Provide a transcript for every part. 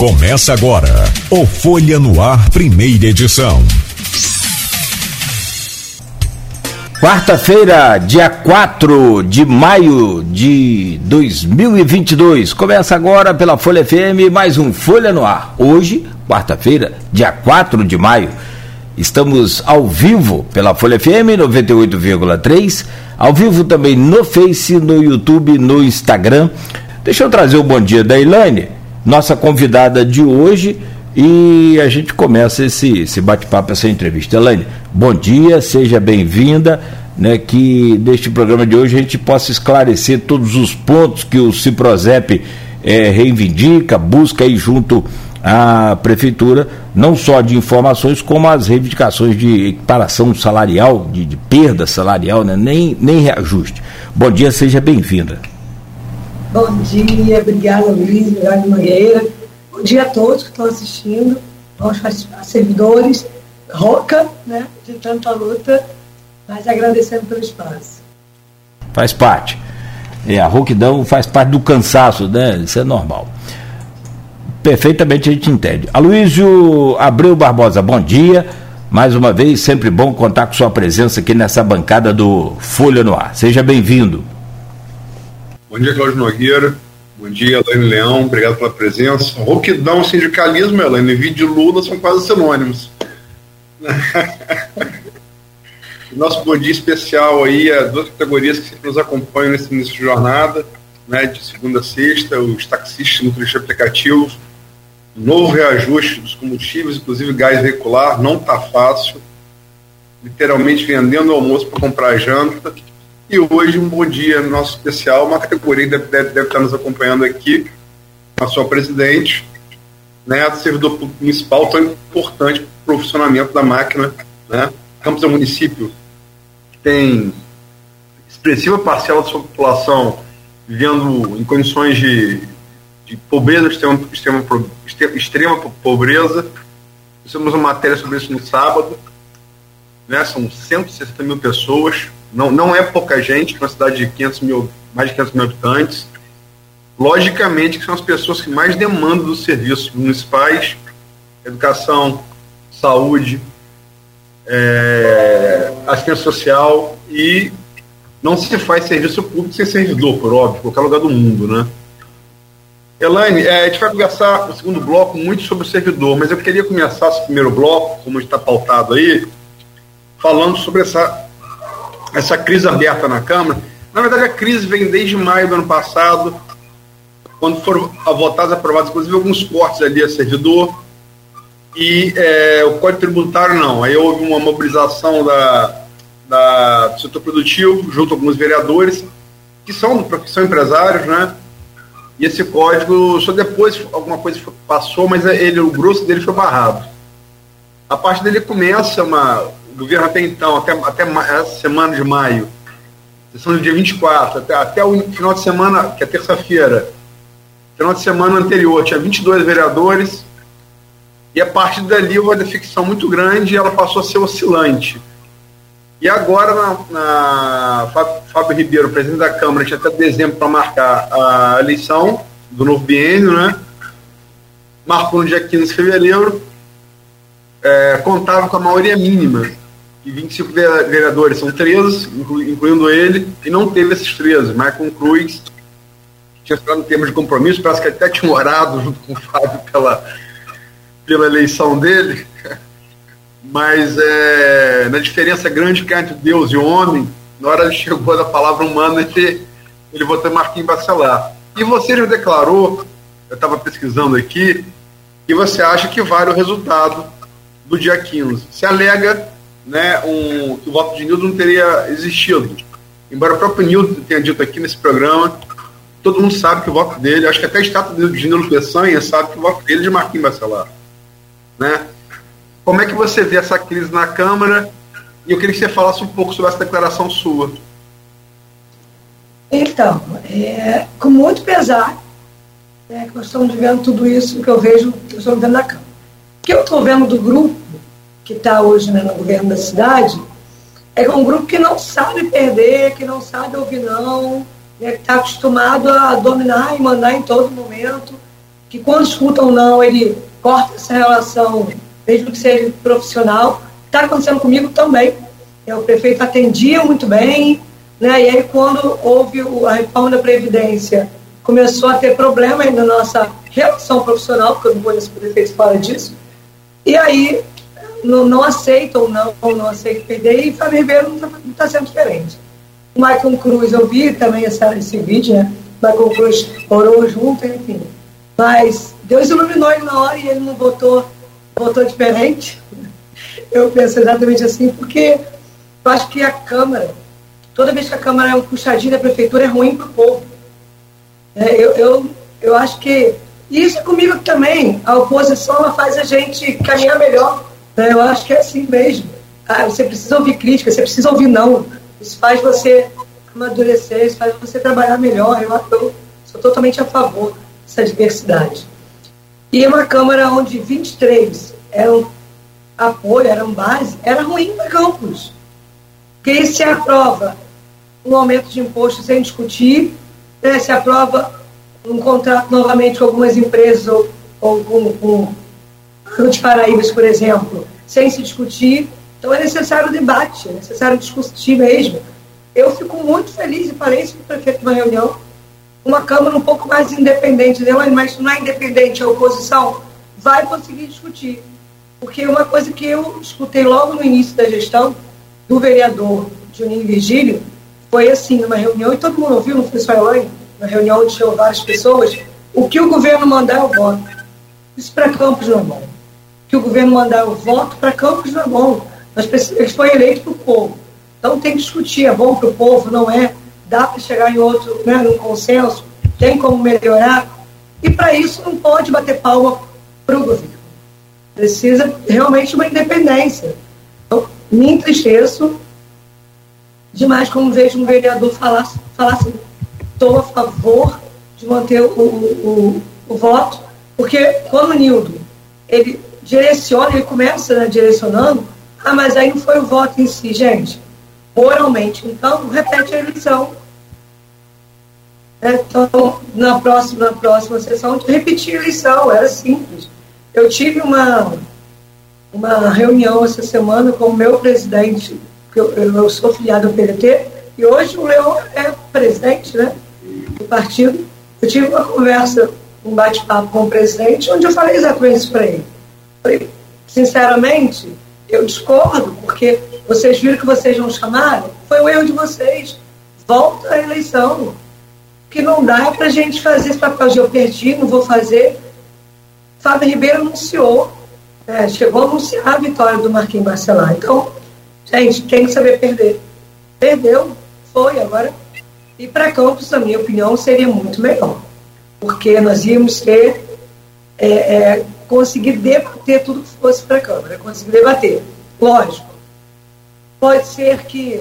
Começa agora o Folha no Ar, primeira edição. Quarta-feira, dia 4 de maio de 2022. Começa agora pela Folha FM mais um Folha no Ar. Hoje, quarta-feira, dia 4 de maio. Estamos ao vivo pela Folha FM 98,3, ao vivo também no Face, no YouTube, no Instagram. Deixa eu trazer o bom dia da Elaine nossa convidada de hoje e a gente começa esse, esse bate-papo, essa entrevista. Elaine, bom dia, seja bem-vinda. Né, que neste programa de hoje a gente possa esclarecer todos os pontos que o Ciprozep é, reivindica, busca aí junto à Prefeitura, não só de informações, como as reivindicações de equiparação salarial, de, de perda salarial, né, nem, nem reajuste. Bom dia, seja bem-vinda. Bom dia, obrigada Luiz, obrigada Mangueira. Bom dia a todos que estão assistindo, aos servidores, Roca, né, de tanta luta, mas agradecendo pelo espaço. Faz parte. É, a rouquidão faz parte do cansaço, né? Isso é normal. Perfeitamente a gente entende. Aloysio Abreu Barbosa, bom dia. Mais uma vez, sempre bom contar com sua presença aqui nessa bancada do Folha no Ar. Seja bem-vindo. Bom dia, Cláudio Nogueira. Bom dia, Elaine Leão. Obrigado pela presença. Rouquidão, sindicalismo, Elaine, vídeo de Lula são quase sinônimos. Nosso bom dia especial aí a duas categorias que sempre nos acompanham nesse início de jornada, né, de segunda a sexta, os taxistas, motoristas aplicativos, novo reajuste dos combustíveis, inclusive gás veicular, não está fácil. Literalmente vendendo almoço para comprar janta e hoje, um bom dia nosso especial, uma categoria deve, deve, deve estar nos acompanhando aqui, a sua presidente, né, do servidor municipal tão importante para o funcionamento da máquina. Né? Campos é um município que tem expressiva parcela da sua população vivendo em condições de, de pobreza, extrema, extrema, extrema pobreza. Fizemos uma matéria sobre isso no sábado. Né? São 160 mil pessoas não, não é pouca gente, uma cidade de 500 mil, mais de 500 mil habitantes. Logicamente que são as pessoas que mais demandam dos serviços municipais, educação, saúde, é, assistência social e não se faz serviço público sem servidor, por óbvio, qualquer lugar do mundo, né? Elaine, é, a gente vai conversar no segundo bloco muito sobre o servidor, mas eu queria começar esse primeiro bloco, como está pautado aí, falando sobre essa essa crise aberta na Câmara. Na verdade, a crise vem desde maio do ano passado, quando foram votados aprovados, inclusive, alguns cortes ali a servidor. E é, o Código Tributário não. Aí houve uma mobilização da, da, do setor produtivo, junto a alguns vereadores, que são, que são empresários, né? E esse código, só depois alguma coisa passou, mas ele, o grosso dele foi barrado. A parte dele começa uma, governo até então, até, até essa semana de maio, sessão do dia 24, até, até o final de semana, que é terça-feira, final de semana anterior, tinha 22 vereadores, e a partir dali houve uma ficção muito grande e ela passou a ser oscilante. E agora, na, na Fábio Ribeiro, presidente da Câmara, tinha até dezembro para marcar a eleição do novo biênio, né? Marcou no dia 15 de fevereiro, é, contava com a maioria mínima que 25 vereadores são 13, incluindo ele, e não teve esses 13. Michael Cruz, tinha ficado em termos de compromisso, parece que até tinha orado junto com o Fábio pela, pela eleição dele. Mas é, na diferença grande que há entre Deus e homem, na hora ele chegou da palavra humana, ele, ele votou Marquinhos Bacelar. E você já declarou, eu estava pesquisando aqui, que você acha que vale o resultado do dia 15. Se alega né, um, que o voto de Nildo não teria existido. Embora o próprio Nildo tenha dito aqui nesse programa, todo mundo sabe que o voto dele, acho que até a estátua de Nildo Peçanha sabe que o voto dele é de Marquinhos Bacelar. Né? Como é que você vê essa crise na Câmara? E eu queria que você falasse um pouco sobre essa declaração sua. Então, é, com muito pesar, é, que nós estamos vivendo tudo isso que eu vejo, que eu estou vendo na Câmara. O que eu estou vendo do grupo que está hoje né, no governo da cidade, é um grupo que não sabe perder, que não sabe ouvir não, né, que está acostumado a dominar e mandar em todo momento. que quando escuta ou não, ele corta essa relação, mesmo que seja profissional. Está acontecendo comigo também. É, o prefeito atendia muito bem, né? e aí quando houve a reforma da Previdência, começou a ter problema na nossa relação profissional, porque eu não conheço o prefeito fora disso, e aí não, não aceitam, não, não aceitam perder, e Fábio Ribeiro não está tá sendo diferente. O Michael Cruz, eu vi também esse vídeo, né? O Michael Cruz orou junto, enfim. Mas Deus iluminou ele na hora e ele não votou, votou diferente. Eu penso exatamente assim, porque eu acho que a Câmara, toda vez que a Câmara é um puxadinho da Prefeitura, é ruim para o povo. É, eu, eu, eu acho que. E isso comigo também. A oposição ela faz a gente caminhar melhor. Né? Eu acho que é assim mesmo. Ah, você precisa ouvir crítica, você precisa ouvir não. Isso faz você amadurecer, isso faz você trabalhar melhor. Eu, sou totalmente a favor dessa diversidade. E uma Câmara onde 23 eram apoio, eram base, era ruim para Campos. Porque se aprova um aumento de imposto sem discutir, né, se aprova um contrato novamente com algumas empresas ou, ou com, com De Paraíbas, por exemplo, sem se discutir, então é necessário debate, é necessário discutir mesmo. Eu fico muito feliz, e falei isso para o prefeito numa reunião, uma Câmara um pouco mais independente dela, mas não é independente, a oposição vai conseguir discutir. Porque uma coisa que eu escutei logo no início da gestão do vereador Juninho Virgílio foi assim, numa reunião, e todo mundo ouviu, não foi só Elaine, uma reunião onde tinham várias pessoas, o que o governo mandar eu voto. Isso para Campos não é que o governo mandar eu voto, para Campos não é bom. Ele foi eleito para o povo. Então tem que discutir, é bom para o povo, não é? Dá para chegar em outro, né, num consenso, tem como melhorar. E para isso não pode bater palma para o governo. Precisa realmente uma independência. Então, me entristeço demais como vejo um vereador falar, falar assim, estou a favor de manter o, o, o, o voto, porque quando o Nildo ele direciona, ele começa né, direcionando, ah, mas aí não foi o voto em si, gente. Moralmente. Então, repete a eleição. Então, na próxima, na próxima sessão, repetir a eleição, era simples. Eu tive uma, uma reunião essa semana com o meu presidente, que eu, eu sou filiado ao PDT, e hoje o Leão é presidente né, do partido. Eu tive uma conversa, um bate-papo com o presidente, onde eu falei exatamente isso para ele. Falei, sinceramente, eu discordo, porque vocês viram que vocês não chamaram, foi o erro de vocês. Volta a eleição. Que não dá para a gente fazer esse papel de eu perdi, não vou fazer. Fábio Ribeiro anunciou, é, chegou a anunciar a vitória do Marquinhos Barcelar. Então, gente, tem que saber perder. Perdeu, foi, agora. E para Campos, na minha opinião, seria muito melhor. Porque nós íamos ter é, é, conseguir debater tudo que fosse para a Câmara, conseguir debater. Lógico, pode ser que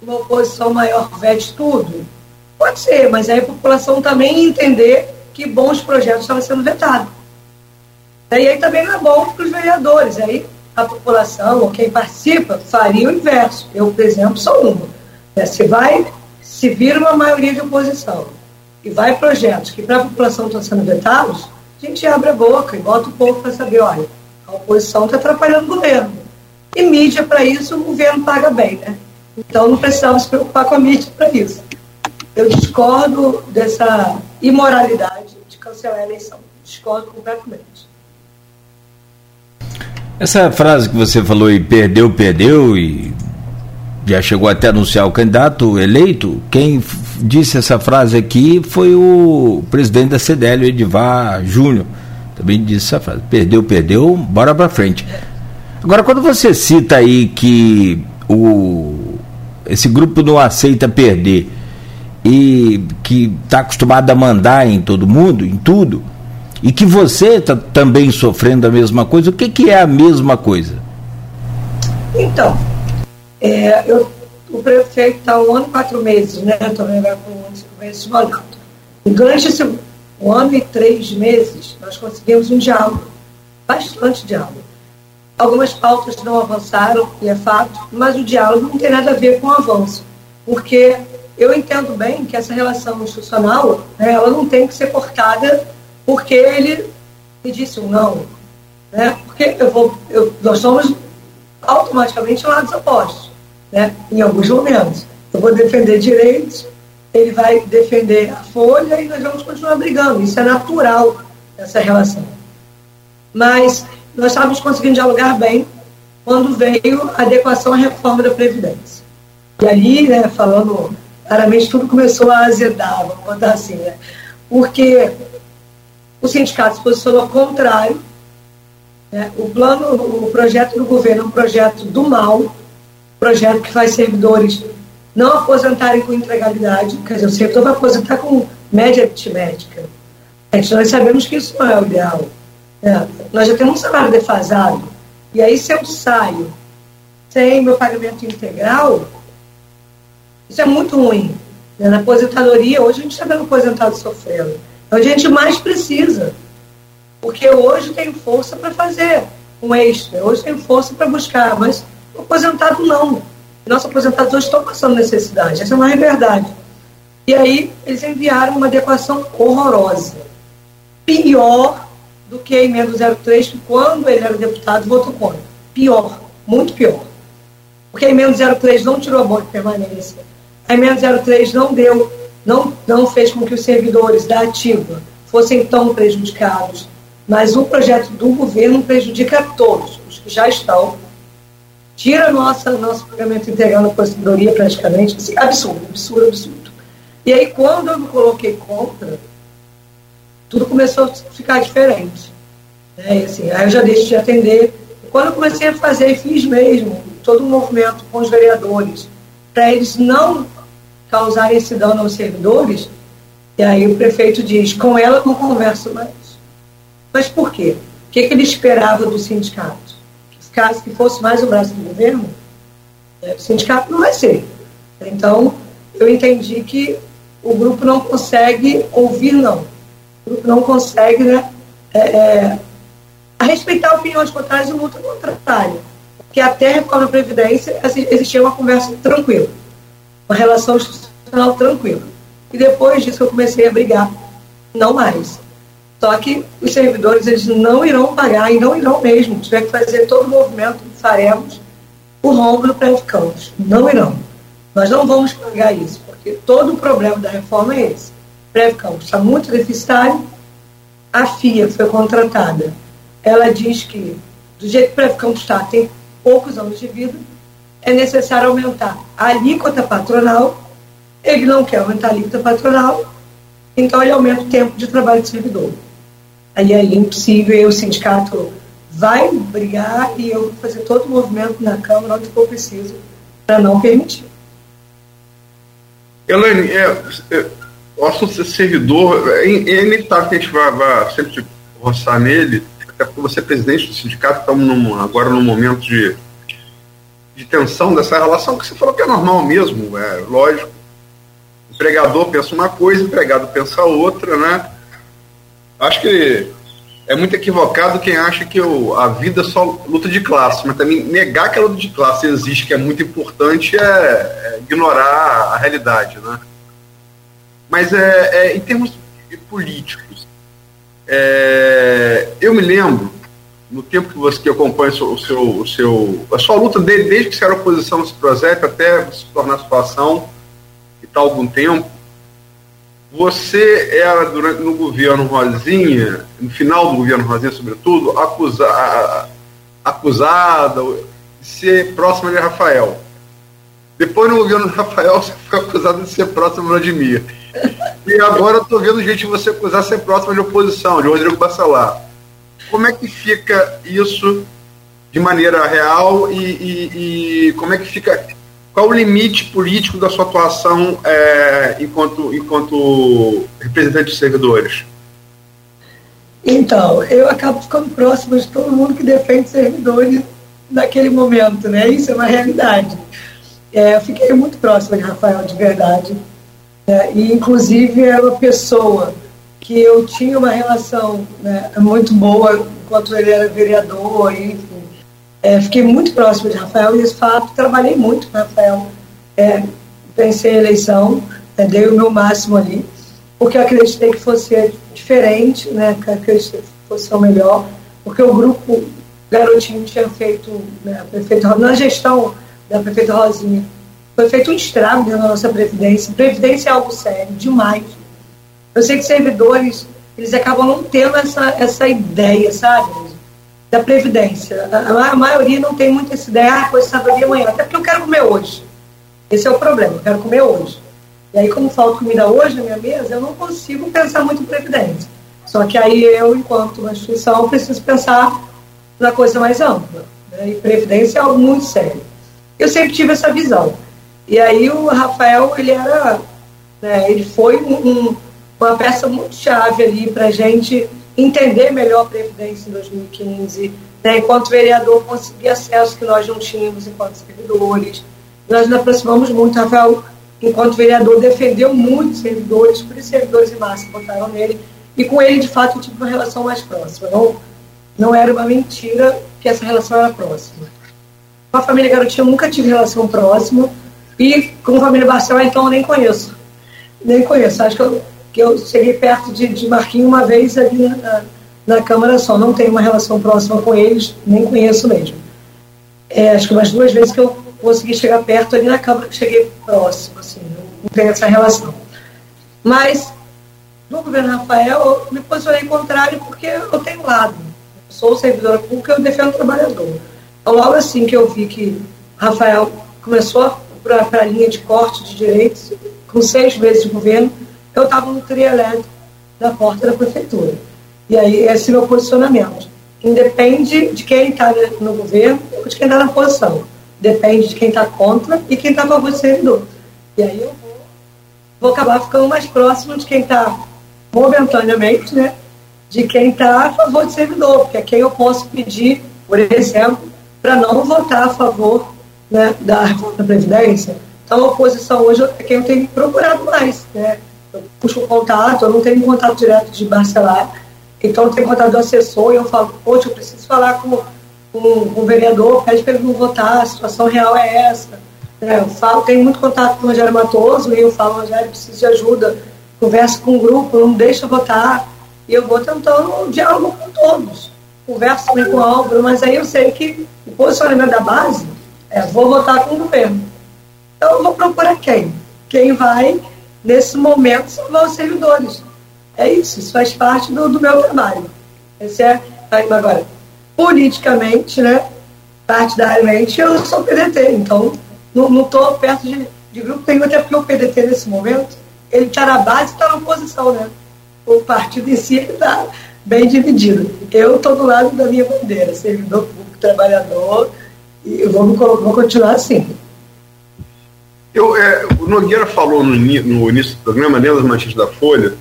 uma oposição maior vete tudo, pode ser, mas aí a população também entender que bons projetos estavam sendo vetados. Aí também não é bom para os vereadores, aí a população ou quem participa faria o inverso. Eu, por exemplo, sou uma. É, se vai, se vira uma maioria de oposição e vai projetos que para a população estão sendo vetados, gente abre a boca e bota o povo para saber, olha, a oposição está atrapalhando o governo. E mídia, para isso, o governo paga bem, né? Então não precisamos se preocupar com a mídia para isso. Eu discordo dessa imoralidade de cancelar a eleição. Discordo completamente. Essa frase que você falou e perdeu, perdeu e já chegou até anunciar o candidato eleito, quem disse essa frase aqui foi o presidente da CDL, Edivar Júnior. Também disse essa frase. Perdeu, perdeu, bora para frente. Agora, quando você cita aí que o, esse grupo não aceita perder e que está acostumado a mandar em todo mundo, em tudo, e que você está também sofrendo a mesma coisa, o que, que é a mesma coisa? Então, é, eu o prefeito está um ano e quatro meses, né? Também vai com um ano e meses de mandato. E durante esse um ano e três meses, nós conseguimos um diálogo, bastante diálogo. Algumas pautas não avançaram, e é fato, mas o diálogo não tem nada a ver com o avanço, porque eu entendo bem que essa relação institucional, né, ela não tem que ser cortada porque ele me disse um não. Né? Porque eu vou, eu, nós somos automaticamente lados opostos, né? em alguns momentos. Eu vou defender direitos, ele vai defender a folha e nós vamos continuar brigando. Isso é natural, essa relação. Mas nós estávamos conseguindo dialogar bem quando veio a adequação à reforma da Previdência. E ali, né, falando claramente, tudo começou a azedar, vamos botar assim, né? Porque o sindicato se posicionou contrário, né? o plano, o projeto do governo é um projeto do mal, projeto que faz servidores não aposentarem com integralidade, quer dizer, o servidor vai aposentar com média aritmética. Nós sabemos que isso não é o ideal. É, nós já temos um salário defasado. E aí, se eu saio sem meu pagamento integral, isso é muito ruim. Né? Na aposentadoria, hoje a gente está vendo aposentado sofrendo. É onde a gente mais precisa. Porque hoje tem força para fazer um extra, hoje tem força para buscar, mas o aposentado não. Nossos aposentados hoje estão passando necessidade, essa é uma verdade. E aí eles enviaram uma adequação horrorosa. Pior do que a emenda 03, que quando ele era deputado votou contra. Pior, muito pior. Porque a emenda 03 não tirou a boa permanência. A emenda 03 não deu, não, não fez com que os servidores da ativa fossem tão prejudicados. Mas o projeto do governo prejudica todos, os que já estão. Tira nossa, nosso pagamento integral na aposentadoria praticamente. Assim, absurdo, absurdo, absurdo. E aí, quando eu me coloquei contra, tudo começou a ficar diferente. Né? Assim, aí eu já deixei de atender. Quando eu comecei a fazer, e fiz mesmo, todo um movimento com os vereadores, para eles não causarem esse dano aos servidores, e aí o prefeito diz, com ela não converso mais. Mas por quê? O que, que ele esperava do sindicato? Caso que fosse mais o braço do governo, né, o sindicato não vai ser. Então, eu entendi que o grupo não consegue ouvir não não consegue né, é, é, a respeitar opiniões contrárias e luta contrária. Porque até a reforma da Previdência existia uma conversa tranquila, uma relação institucional tranquila. E depois disso eu comecei a brigar, não mais. Só que os servidores eles não irão pagar e não irão mesmo. Tiver que fazer todo o movimento, faremos o rombo do pré-campos. Não irão. Nós não vamos pagar isso, porque todo o problema da reforma é esse pré-campus está muito deficitário, a FIA foi contratada. Ela diz que, do jeito que o pré-campus está, tem poucos anos de vida, é necessário aumentar a alíquota patronal, ele não quer aumentar a alíquota patronal, então ele aumenta o tempo de trabalho do servidor. Aí é impossível, e o sindicato vai brigar e eu vou fazer todo o movimento na Câmara onde for preciso para não permitir. Elaine, é, é o assunto ser servidor, é, é inevitável que a gente vá, vá sempre roçar nele, até porque você é presidente do sindicato, estamos num, agora num momento de, de tensão dessa relação, que você falou que é normal mesmo, é lógico. O empregador pensa uma coisa, o empregado pensa outra, né? Acho que é muito equivocado quem acha que o, a vida é só luta de classe, mas também negar que a luta de classe existe, que é muito importante, é, é ignorar a realidade, né? Mas é, é em termos políticos, é, eu me lembro, no tempo que você que acompanha o seu, o seu, a sua luta desde, que você era oposição no projeto até se tornar situação e tal algum tempo, você era durante no governo Rosinha, no final do governo Rosinha, sobretudo, acusa, acusada de ser próxima de Rafael. Depois no governo Rafael você foi acusado de ser próximo de Vladimir. E agora eu tô vendo gente você acusar ser próximo de oposição, de Rodrigo Bacelar. Como é que fica isso de maneira real e, e, e como é que fica. Qual o limite político da sua atuação é, enquanto, enquanto representante de servidores? Então, eu acabo ficando próximo de todo mundo que defende servidores naquele momento, né? Isso é uma realidade. É, eu fiquei muito próximo de Rafael, de verdade. É, e, inclusive, era uma pessoa que eu tinha uma relação né, muito boa enquanto ele era vereador, e. É, fiquei muito próximo de Rafael e, de fato, trabalhei muito com Rafael. É, pensei em eleição, é, dei o meu máximo ali. porque eu acreditei que fosse diferente, né, que acreditei que fosse o melhor, porque o grupo Garotinho tinha feito, né, prefeito, na gestão da prefeita Rosinha, foi feito um estrago na nossa Previdência. Previdência é algo sério, demais. Eu sei que servidores, eles acabam não tendo essa, essa ideia, sabe? Da Previdência. A, a maioria não tem muito essa ideia, ah, coisa saberia amanhã, até porque eu quero comer hoje. Esse é o problema, eu quero comer hoje. E aí, como falta comida hoje na minha mesa, eu não consigo pensar muito em Previdência. Só que aí eu, enquanto uma instituição, preciso pensar na coisa mais ampla. Né? E Previdência é algo muito sério. Eu sempre tive essa visão. E aí o Rafael, ele era, né, ele foi um, uma peça muito chave ali para gente entender melhor a Previdência em 2015, né, enquanto vereador conseguir acesso que nós não tínhamos enquanto servidores. Nós nos aproximamos muito, Rafael, enquanto vereador, defendeu muito servidores, por isso servidores em massa votaram nele, e com ele, de fato, eu tive uma relação mais próxima. Não, não era uma mentira que essa relação era próxima. Com a família Garotinha eu nunca tive relação próxima, e com a família Barcelos, então, eu nem conheço. Nem conheço. Acho que eu, que eu cheguei perto de, de Marquinhos uma vez ali na, na Câmara só. Não tenho uma relação próxima com eles, nem conheço mesmo. É, acho que umas duas vezes que eu consegui chegar perto ali na Câmara, cheguei próximo, assim, não tenho essa relação. Mas, no governo Rafael, eu me posicionei contrário porque eu tenho lado. Eu sou servidora pública, eu defendo o trabalhador. Então, logo assim que eu vi que Rafael começou para a linha de corte de direitos, com seis meses de governo, eu estava no trio elétrico da porta da prefeitura. E aí, esse é o meu posicionamento. Independe de quem está no governo ou de quem está na posição. Depende de quem está contra e quem está a favor do servidor. E aí eu vou, vou acabar ficando mais próximo de quem está momentaneamente, né? De quem está a favor do servidor, porque é quem eu posso pedir, por exemplo, para não votar a favor né, da reforma da Previdência. Então, a oposição hoje é quem eu tenho procurado mais. Né? Eu contato, eu não tenho contato direto de Barcelar, então tenho contato do assessor e eu falo, poxa, eu preciso falar com, com, vereador, pede para ele não votar, a situação real é essa. Né? Eu falo, tenho muito contato com o Rogério Matoso e eu falo, Rogério, preciso de ajuda, converso com o grupo, não deixa votar, e eu vou tentando diálogo com todos. Converso também com o Álvaro, mas aí eu sei que o posicionamento da base é, vou votar com o governo. Então, eu vou procurar quem? Quem vai, nesse momento, salvar os servidores. É isso, isso faz parte do, do meu trabalho. Esse é, agora, politicamente, né, partidariamente, eu sou PDT, então não estou perto de, de grupo nenhum, até porque o PDT, nesse momento, ele está na base e está na oposição, né? O partido em si está bem dividido. Eu estou do lado da minha bandeira, servidor público, trabalhador, e vou, vou continuar assim. Eu, é, o Nogueira falou no, no, início do programa, dentro das manchetes da Folha,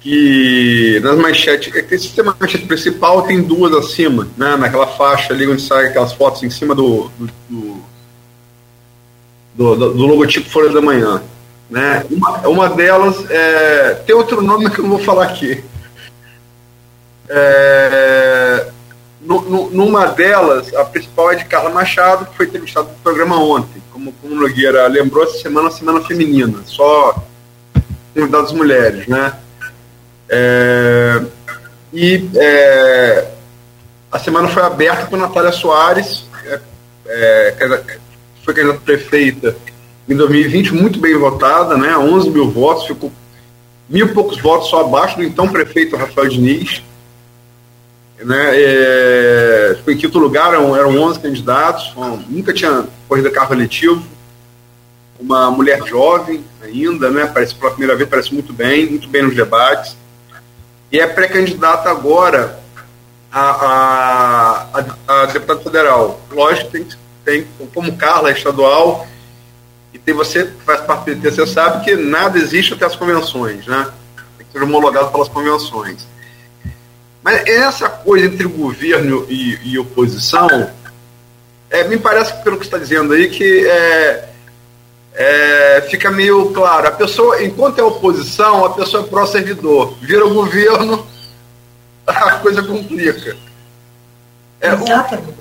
que nas manchetes, é que sistema manchete principal tem duas acima, né, naquela faixa ali onde saem aquelas fotos em cima do, do, do, do, do logotipo Folha da Manhã. Né? Uma, uma delas é, tem outro nome que eu não vou falar aqui. É, no, no, numa delas, a principal é de Carla Machado, que foi entrevistada no programa ontem. Como, o Nogueira lembrou, essa semana é semana feminina, só convidadas mulheres, né? É, e é, a semana foi aberta com Natália Soares, é, é foi candidata prefeita em 2020, muito bem votada, né? 11 mil votos, ficou mil poucos votos só abaixo do então prefeito Rafael Diniz né, é, foi em quinto lugar, eram, eram 11 candidatos, nunca tinha corrida carro eletivo, uma mulher jovem ainda, né, parece pela primeira vez, parece muito bem, muito bem nos debates, e é pré-candidata agora a, a, a, a deputada federal. Lógico, tem, tem como Carla é estadual, e tem você que faz parte do PT, você sabe que nada existe até as convenções, né? Tem que ser homologado pelas convenções. Mas essa coisa entre governo e, e oposição, é, me parece, pelo que está dizendo aí, que é, é, fica meio claro. A pessoa, enquanto é oposição, a pessoa é pró-servidor. Vira o governo, a coisa complica. É, Exatamente.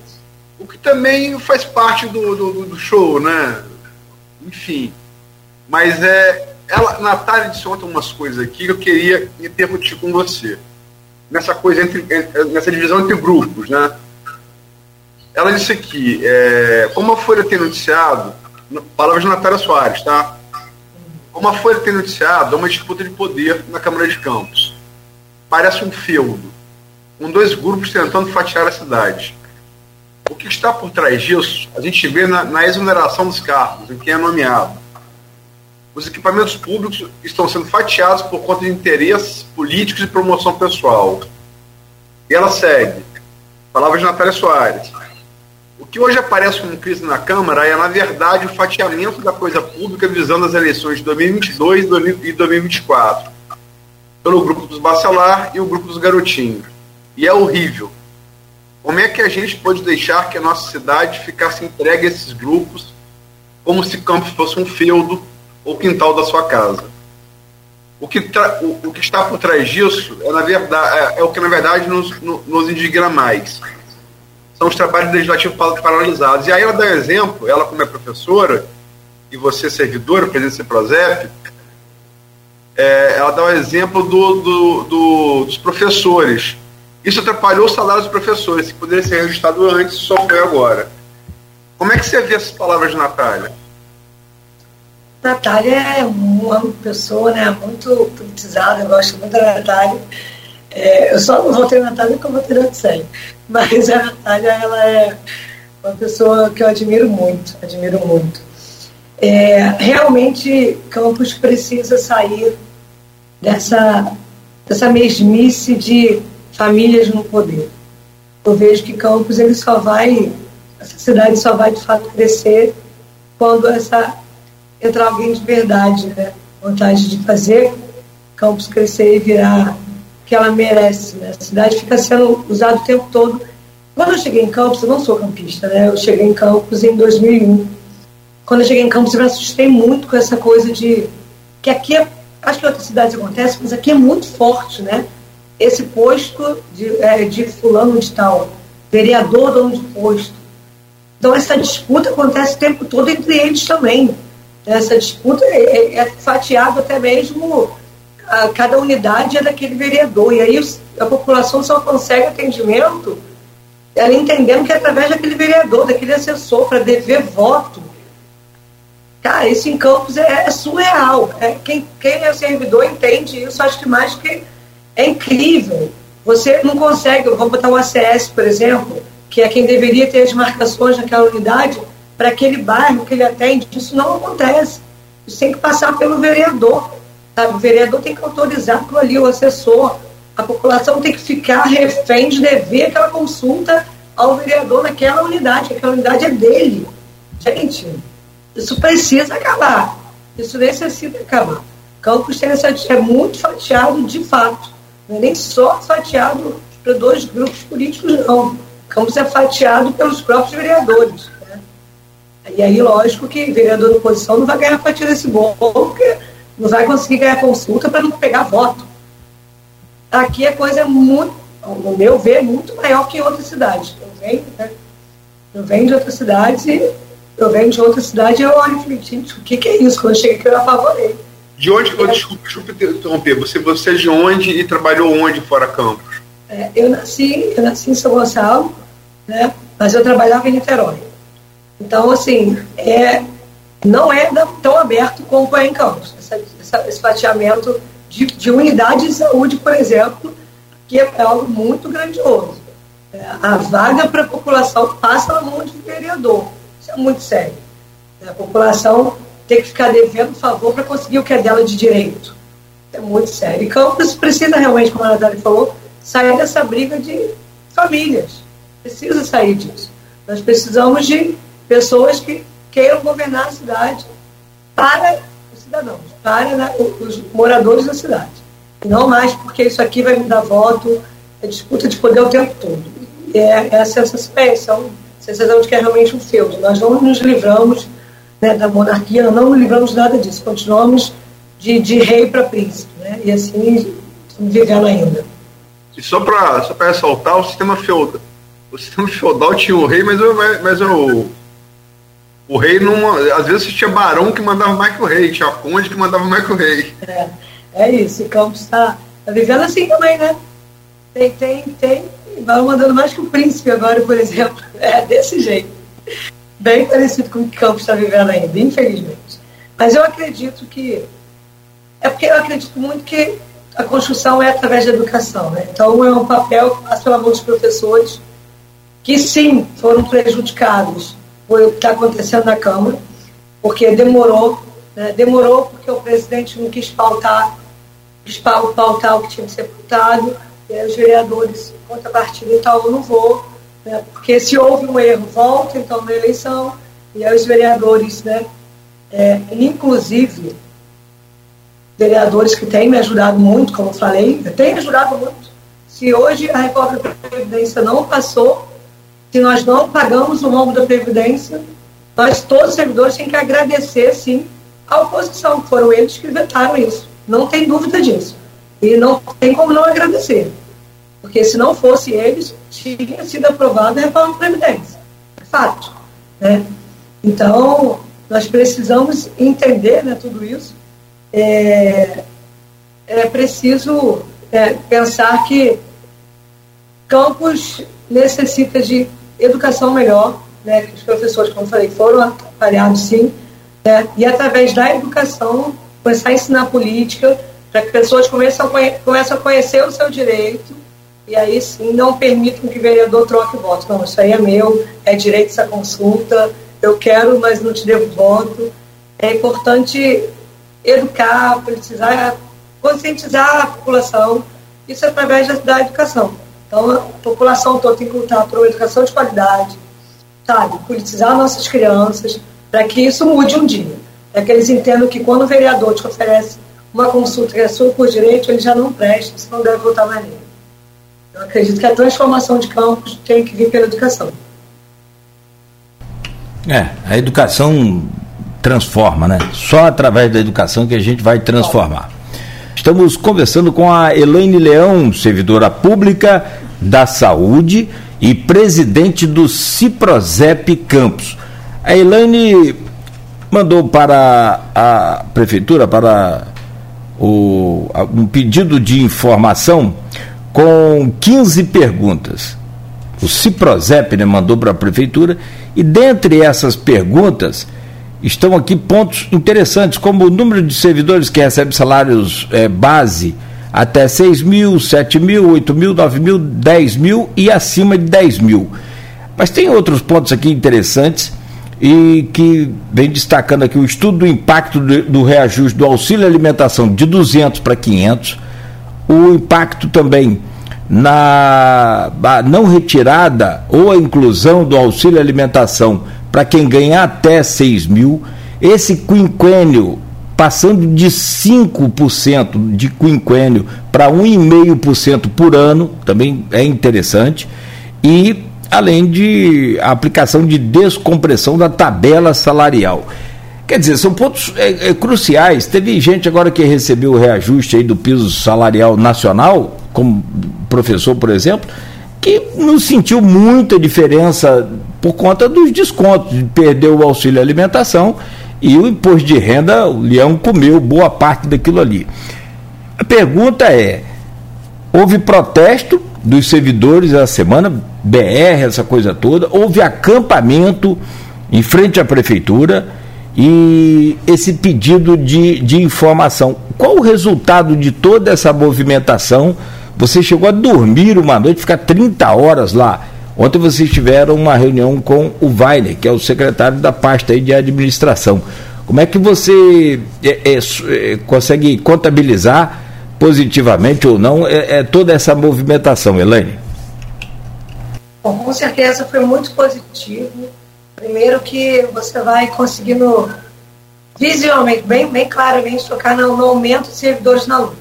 O, o, que também faz parte do, do, do show, né? Enfim. Mas é ela, Natália disse ontem umas coisas aqui que eu queria interrutir com você. Nessa coisa entre, nessa divisão entre grupos, né? Ela disse aqui, é, como a Folha tem noticiado, palavras de Natália Soares, tá? Como a Folha tem noticiado, há uma disputa de poder na Câmara de Campos. Parece um feudo, com dois grupos tentando fatiar a cidade. O que está por trás disso, a gente vê na, na exoneração dos cargos, em quem é nomeado. Os equipamentos públicos estão sendo fatiados por conta de interesses políticos e promoção pessoal. E ela segue. Palavras de Natália Soares. O que hoje aparece como crise na Câmara é, na verdade, o fatiamento da coisa pública visando as eleições de 2022 e 2024, pelo grupo dos Bacelar e o grupo dos Garotinhos. E é horrível. Como é que a gente pode deixar que a nossa cidade ficasse entregue a esses grupos como se Campos fosse um feudo ou quintal da sua casa? O que, o, o, que está por trás disso é, na verdade, é, é o que, na verdade, nos, nos indigna mais são os trabalhos legislativos paralisados. E aí ela dá um exemplo, ela como é professora, e você servidora, presidente do Prozep, é, ela dá um exemplo do, do, do, dos professores. Isso atrapalhou o salário dos professores, que poderia ser registrado antes, só foi agora. Como é que você vê essas palavras Natália? Natália é uma pessoa né, muito politizada, eu gosto muito da Natália. É, eu só não votei na Natália porque eu votei na Odisseia. Mas a Natália, ela é uma pessoa que eu admiro muito, admiro muito. É, realmente, Campos precisa sair dessa, dessa mesmice de famílias no poder. Eu vejo que Campos ele só vai, essa cidade só vai de fato crescer quando essa entrar alguém de verdade, né? Vontade de fazer Campos crescer e virar que ela merece. Né? A cidade fica sendo usada o tempo todo. Quando eu cheguei em Campos, eu não sou campista, né? Eu cheguei em Campos em 2001. Quando eu cheguei em Campos, eu me assustei muito com essa coisa de que aqui, é, acho que em outras cidades acontece, mas aqui é muito forte, né? Esse posto de, é, de fulano de tal, vereador dono de posto. Então essa disputa acontece o tempo todo entre eles também. Essa disputa é, é, é fatiado até mesmo a, cada unidade é daquele vereador. E aí a população só consegue atendimento ela entendendo que é através daquele vereador, daquele assessor, para dever voto. Cara, isso em Campos é, é surreal. É, quem, quem é servidor entende isso, acho que mais que é incrível. Você não consegue, vou botar o ACS, por exemplo, que é quem deveria ter as marcações naquela unidade, para aquele bairro que ele atende, isso não acontece. Isso tem que passar pelo vereador. Sabe? O vereador tem que autorizar aquilo ali, o assessor. A população tem que ficar refém de dever aquela consulta ao vereador naquela unidade, aquela unidade é dele. Gente, isso precisa acabar. Isso necessita acabar. Campos tem essa, é muito fatiado de fato. Não é nem só fatiado para dois grupos políticos, não. Campos é fatiado pelos próprios vereadores. E aí, lógico que vereador da oposição não vai ganhar fatia desse bolo, porque não vai conseguir ganhar consulta para não pegar voto. Aqui a coisa é muito, no meu ver, muito maior que em outras cidades. Eu venho, né? eu venho de outras cidades e eu venho de outra cidade e eu olho e falei, gente, o que, que é isso? Quando eu cheguei aqui eu apavorei. De onde, é. desculpa, desculpa interromper, você, você é de onde e trabalhou onde fora Campos? É, eu, nasci, eu nasci em São Gonçalo, né? mas eu trabalhava em Niterói. Então, assim, é, não é tão aberto como é em Campos, essa, essa, esse fatiamento de, de unidade de saúde, por exemplo, que é algo muito grandioso. É, a vaga para a população passa na mão de vereador. Isso é muito sério. A população tem que ficar devendo favor para conseguir o que é dela de direito. É muito sério. E Campos precisa realmente, como a Natália falou, sair dessa briga de famílias. Precisa sair disso. Nós precisamos de pessoas que queiram governar a cidade para os cidadãos, para né, os moradores da cidade. Não mais porque isso aqui vai me dar voto, é disputa de poder o tempo todo. E é, é a sensação, é, a sensação de que é realmente um feudo. Nós não nos livramos né, da monarquia, não nos livramos nada disso. Continuamos de, de rei para príncipe. Né? E assim vivendo ainda. E só para só ressaltar, o sistema feudal, o sistema feudal tinha um rei, mas, mas, mas o O rei não. Às vezes tinha barão que mandava mais que o rei, tinha conde que mandava mais que o rei. É, é isso, o Campos está tá vivendo assim também, né? Tem, tem, tem. Vai mandando mais que o príncipe agora, por exemplo. É desse jeito. Bem parecido com o que Campos está vivendo ainda, infelizmente. Mas eu acredito que. É porque eu acredito muito que a construção é através da educação. Né? Então, é um papel que passa pela mão dos professores, que sim foram prejudicados por o que está acontecendo na Câmara, porque demorou, né? demorou porque o presidente não quis pautar, quis pautar o que tinha que ser pautado, e os vereadores, contrapartida, então eu não vou, né? porque se houve um erro, volta então na eleição, e aí os vereadores, né, é, inclusive, vereadores que têm me ajudado muito, como eu falei, têm ajudado muito. Se hoje a reforma da Previdência não passou, se nós não pagamos o rombo da Previdência, nós, todos os servidores, têm que agradecer, sim, à oposição, foram eles que vetaram isso. Não tem dúvida disso. E não tem como não agradecer. Porque se não fosse eles, tinha sido aprovada a reforma da Previdência. É fato. Né? Então, nós precisamos entender né, tudo isso é, é preciso é, pensar que Campos necessita de educação melhor, né, que os professores, como falei, foram atrapalhados sim, né, e através da educação começar a ensinar política, para que pessoas comecem a, comecem a conhecer o seu direito, e aí sim não permitam que o vereador troque voto. Não, isso aí é meu, é direito essa consulta, eu quero, mas não te devo voto. É importante educar, politizar, conscientizar a população, isso é através da, da educação. Então, a população toda tem que lutar por uma educação de qualidade, sabe? Politizar nossas crianças, para que isso mude um dia. Para que eles entendam que quando o vereador te oferece uma consulta que é sua por direito, ele já não presta, você não deve votar mais nele. Eu acredito que a transformação de campos tem que vir pela educação. É, a educação transforma, né? Só através da educação que a gente vai transformar. Estamos conversando com a Elaine Leão, servidora pública da saúde e presidente do Ciprozep Campos. A Elaine mandou para a prefeitura, para o, um pedido de informação com 15 perguntas. O Ciprozep né, mandou para a prefeitura e dentre essas perguntas estão aqui pontos interessantes, como o número de servidores que recebem salários é, base até 6 mil, 7 mil, 8 mil, 9 mil, 10 mil e acima de 10 mil. Mas tem outros pontos aqui interessantes e que vem destacando aqui o estudo do impacto do, do reajuste do auxílio alimentação de 200 para 500, o impacto também na não retirada ou a inclusão do auxílio alimentação para quem ganha até 6 mil, esse quinquênio passando de 5% de quinquênio para 1,5% por ano, também é interessante, e além de a aplicação de descompressão da tabela salarial. Quer dizer, são pontos é, é, cruciais. Teve gente agora que recebeu o reajuste aí do piso salarial nacional, como professor, por exemplo, que não sentiu muita diferença por conta dos descontos, de perder o auxílio alimentação e o imposto de renda, o leão comeu boa parte daquilo ali. A pergunta é: houve protesto dos servidores essa semana, BR, essa coisa toda, houve acampamento em frente à prefeitura e esse pedido de, de informação. Qual o resultado de toda essa movimentação? Você chegou a dormir uma noite, ficar 30 horas lá. Ontem vocês tiveram uma reunião com o Weiner, que é o secretário da pasta de administração. Como é que você é, é, é, consegue contabilizar positivamente ou não é, é, toda essa movimentação, Elaine? Bom, com certeza foi muito positivo. Primeiro que você vai conseguindo visualmente, bem, bem claramente, tocar no, no aumento de servidores na luta.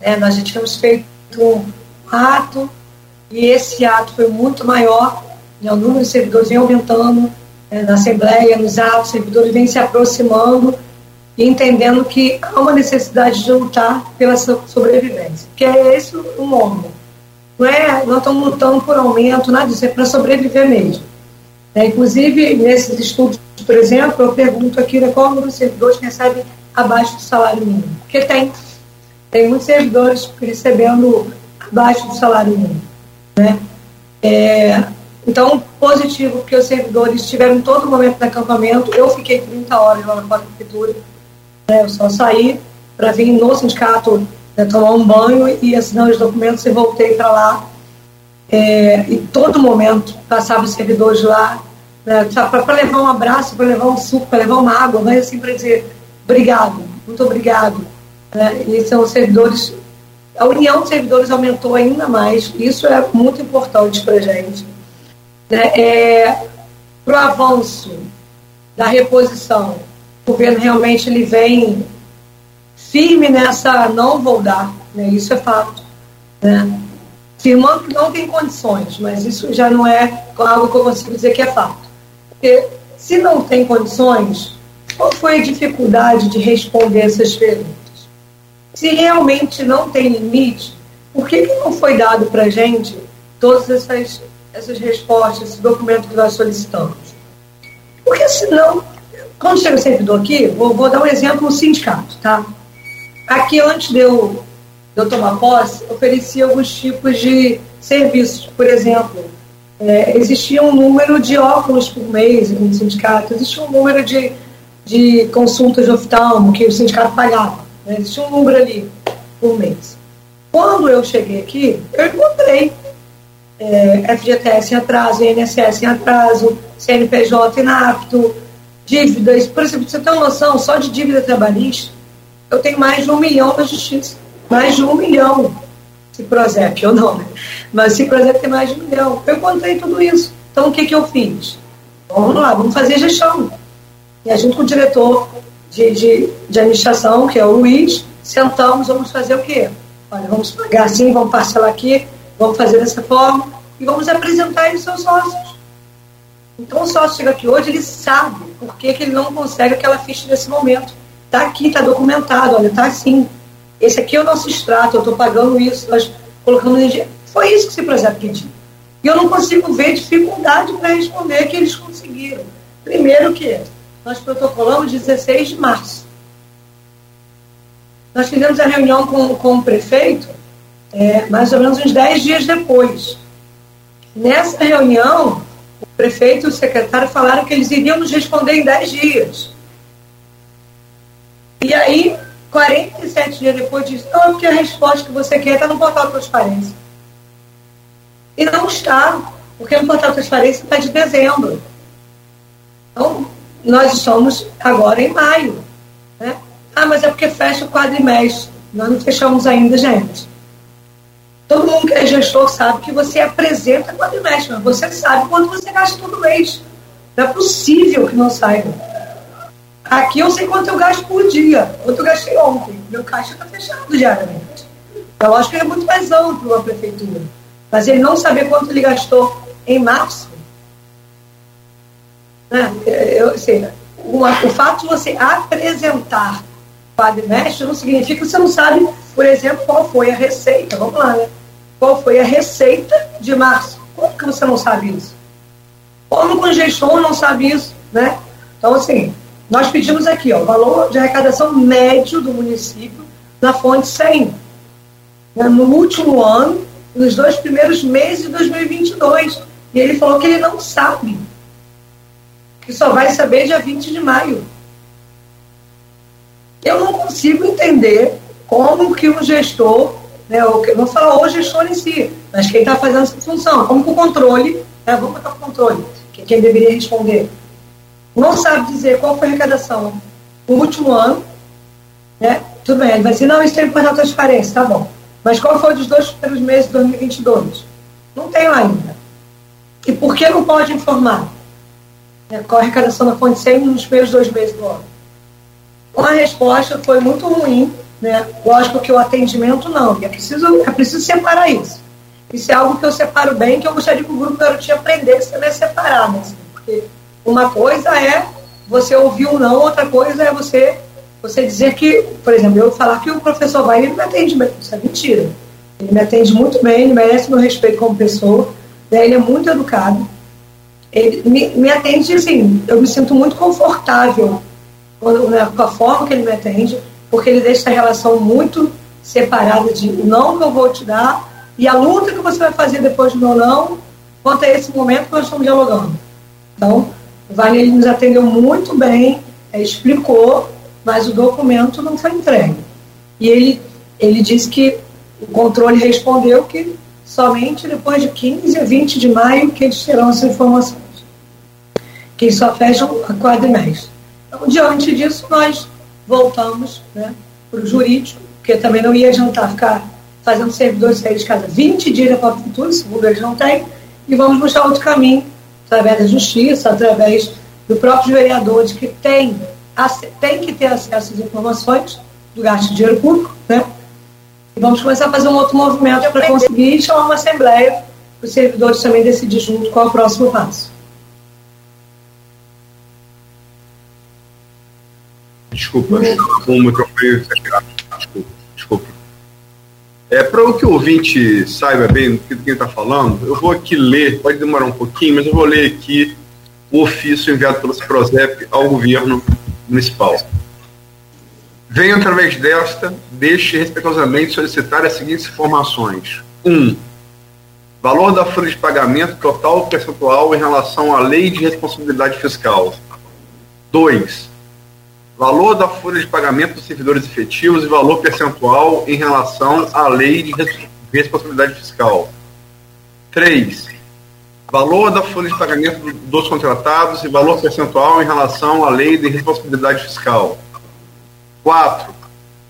É, nós já tínhamos feito um ato, e esse ato foi muito maior, né, o número de servidores vem aumentando é, na Assembleia, nos atos, os servidores vêm se aproximando e entendendo que há uma necessidade de lutar pela sobrevivência, que é esse o nome. Não é, nós estamos lutando por aumento, nada disso, é para sobreviver mesmo. É, inclusive, nesses estudos por exemplo, eu pergunto aqui né, qual número de servidores que recebem abaixo do salário mínimo. Porque tem. Tem muitos servidores recebendo abaixo do salário mínimo. Né? É, então, positivo, porque os servidores estiveram em todo momento de acampamento. Eu fiquei 30 horas lá na prefeitura. Né? Eu só saí para vir no sindicato né, tomar um banho e assinar os documentos e voltei para lá. É, e todo momento passava os servidores lá né, para levar um abraço, para levar um suco, para levar uma água, mas assim para dizer obrigado, muito obrigado. Né? E são servidores, a união de servidores aumentou ainda mais, isso é muito importante para a gente. Né? É, para o avanço da reposição, o governo realmente ele vem firme nessa não vou dar, né? isso é fato. Né? Firmando que não tem condições, mas isso já não é algo que eu consigo dizer que é fato. Porque se não tem condições, qual foi a dificuldade de responder essas perguntas? Se realmente não tem limite, por que, que não foi dado para a gente todas essas, essas respostas, esse documento que nós solicitamos? Porque senão, quando chega o servidor aqui, vou, vou dar um exemplo no sindicato, tá? Aqui, antes de eu, de eu tomar posse, oferecia alguns tipos de serviços. Por exemplo, é, existia um número de óculos por mês no sindicato, existia um número de, de consultas de oftalmo que o sindicato pagava. Né? Existia um número ali por mês. Quando eu cheguei aqui, eu encontrei é, FGTS em atraso, INSS em atraso, CNPJ inapto, dívidas. Por exemplo, você tem uma noção, só de dívida trabalhista, eu tenho mais de um milhão na justiça. Mais de um milhão. Se Prozep ou não, né? Mas se Prozep tem mais de um milhão. Eu encontrei tudo isso. Então, o que, que eu fiz? Vamos lá, vamos fazer gestão. E a gente com o diretor de, de, de administração, que é o Luiz, sentamos, vamos fazer o quê? Olha, vamos pagar assim, vamos parcelar aqui, vamos fazer dessa forma e vamos apresentar eles seus sócios. Então o sócio chega aqui hoje, ele sabe por que, que ele não consegue aquela ficha nesse momento. Está aqui, está documentado, olha, está assim. Esse aqui é o nosso extrato, eu estou pagando isso, nós colocando energia. Foi isso que esse projeto pediu. E eu não consigo ver dificuldade para responder que eles conseguiram. Primeiro que nós protocolamos 16 de março. Nós fizemos a reunião com, com o prefeito é, mais ou menos uns 10 dias depois. Nessa reunião, o prefeito e o secretário falaram que eles iriam nos responder em 10 dias. E aí, 47 dias depois, diz: não, porque a resposta que você quer está no portal transparência. E não está, porque no portal transparência está de dezembro. Então, nós estamos agora em maio. Né? Ah, mas é porque fecha o quadrimestre. Nós não fechamos ainda, gente. Todo mundo que é gestor sabe que você apresenta quadrimestre, mas você sabe quanto você gasta todo mês. Não é possível que não saiba. Aqui eu sei quanto eu gasto por dia, quanto eu gastei ontem. Meu caixa está fechado diariamente. Eu acho que é muito mais amplo a prefeitura. Mas ele não saber quanto ele gastou em março. Né? Eu, assim, uma, o fato de você apresentar quadrimestre não significa que você não sabe, por exemplo, qual foi a receita. Vamos lá, né? Qual foi a receita de março? Como que você não sabe isso? Como com gestor não sabe isso, né? Então, assim, nós pedimos aqui, ó, valor de arrecadação médio do município na fonte 100. Né, no último ano, nos dois primeiros meses de 2022. E ele falou que ele não sabe. Que só vai saber dia 20 de maio. Eu não consigo entender como que um gestor, né, eu não vou falar o gestor em si, mas quem está fazendo essa função, como que o controle, né, vamos botar o controle, que é quem deveria responder não sabe dizer qual foi a arrecadação no último ano, né? Tudo bem, ele vai dizer, não, isso tem que a transparência, tá bom. Mas qual foi dos dois primeiros meses de 2022? Não tenho ainda. E por que não pode informar? Né? Qual a arrecadação da fonte 100 nos primeiros dois meses do ano? A resposta foi muito ruim, né? Lógico que o atendimento não, é preciso, é preciso separar isso. Isso é algo que eu separo bem, que eu gostaria que o grupo garotinho aprendesse também a separar, né? Assim, porque uma coisa é você ouvir ou não, outra coisa é você, você dizer que, por exemplo, eu falar que o professor vai, ele me atende bem. Isso é mentira. Ele me atende muito bem, ele merece meu respeito como pessoa, né? ele é muito educado. Ele me, me atende assim, eu me sinto muito confortável quando, né, com a forma que ele me atende, porque ele deixa a relação muito separada de não que eu vou te dar e a luta que você vai fazer depois do meu não, quanto a esse momento que nós estamos dialogando. Então, o Wagner nos atendeu muito bem, é, explicou, mas o documento não foi entregue. E ele, ele disse que o controle respondeu que somente depois de 15 a 20 de maio que eles terão essas informações. Que só fecham a quadrimestre. Então, diante disso, nós voltamos né, para o jurídico, porque também não ia adiantar ficar fazendo servidores sair de casa 20 dias para o futuro, segundo eles não têm, e vamos buscar outro caminho, através da justiça, através do próprio vereadores que tem, tem que ter acesso às informações do gasto de dinheiro público, né? E vamos começar a fazer um outro movimento para conseguir chamar uma assembleia para os servidores também decidir junto qual é o próximo passo. Desculpa, o microfone. Desculpa, desculpa. É, para o que o ouvinte saiba bem do que quem está falando, eu vou aqui ler, pode demorar um pouquinho, mas eu vou ler aqui o ofício enviado pelo CIPROSEP ao governo municipal. Venho, através desta, deixe respeitosamente solicitar as seguintes informações. 1. Um, valor da folha de pagamento total percentual em relação à lei de responsabilidade fiscal. 2 valor da folha de pagamento dos servidores efetivos e valor percentual em relação à lei de responsabilidade fiscal. 3. Valor da folha de pagamento dos contratados e valor percentual em relação à lei de responsabilidade fiscal. 4.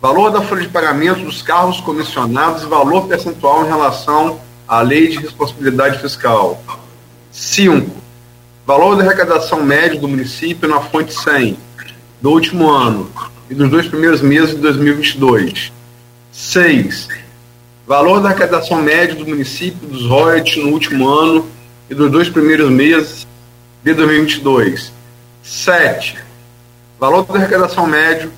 Valor da folha de pagamento dos carros comissionados e valor percentual em relação à lei de responsabilidade fiscal. 5. Valor da arrecadação média do município na fonte 100 do último ano e dos dois primeiros meses de 2022. 6. Valor da arrecadação média do município dos royalties no último ano e dos dois primeiros meses de 2022. 7. Valor da arrecadação médio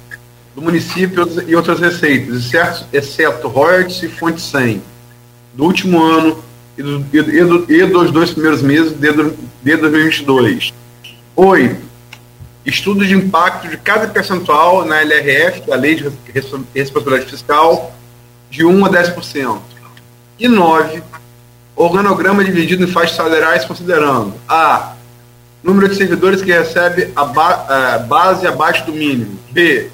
do município e outras receitas, exceto, exceto royalties e fonte 100, do último ano e, do, e, do, e dos dois primeiros meses de, de 2022. 8 estudo de impacto de cada percentual na LRF, que é a Lei de Responsabilidade Fiscal, de 1 a 10%. E 9, organograma dividido em faixas salariais considerando a número de servidores que recebe a, ba a base abaixo do mínimo. B,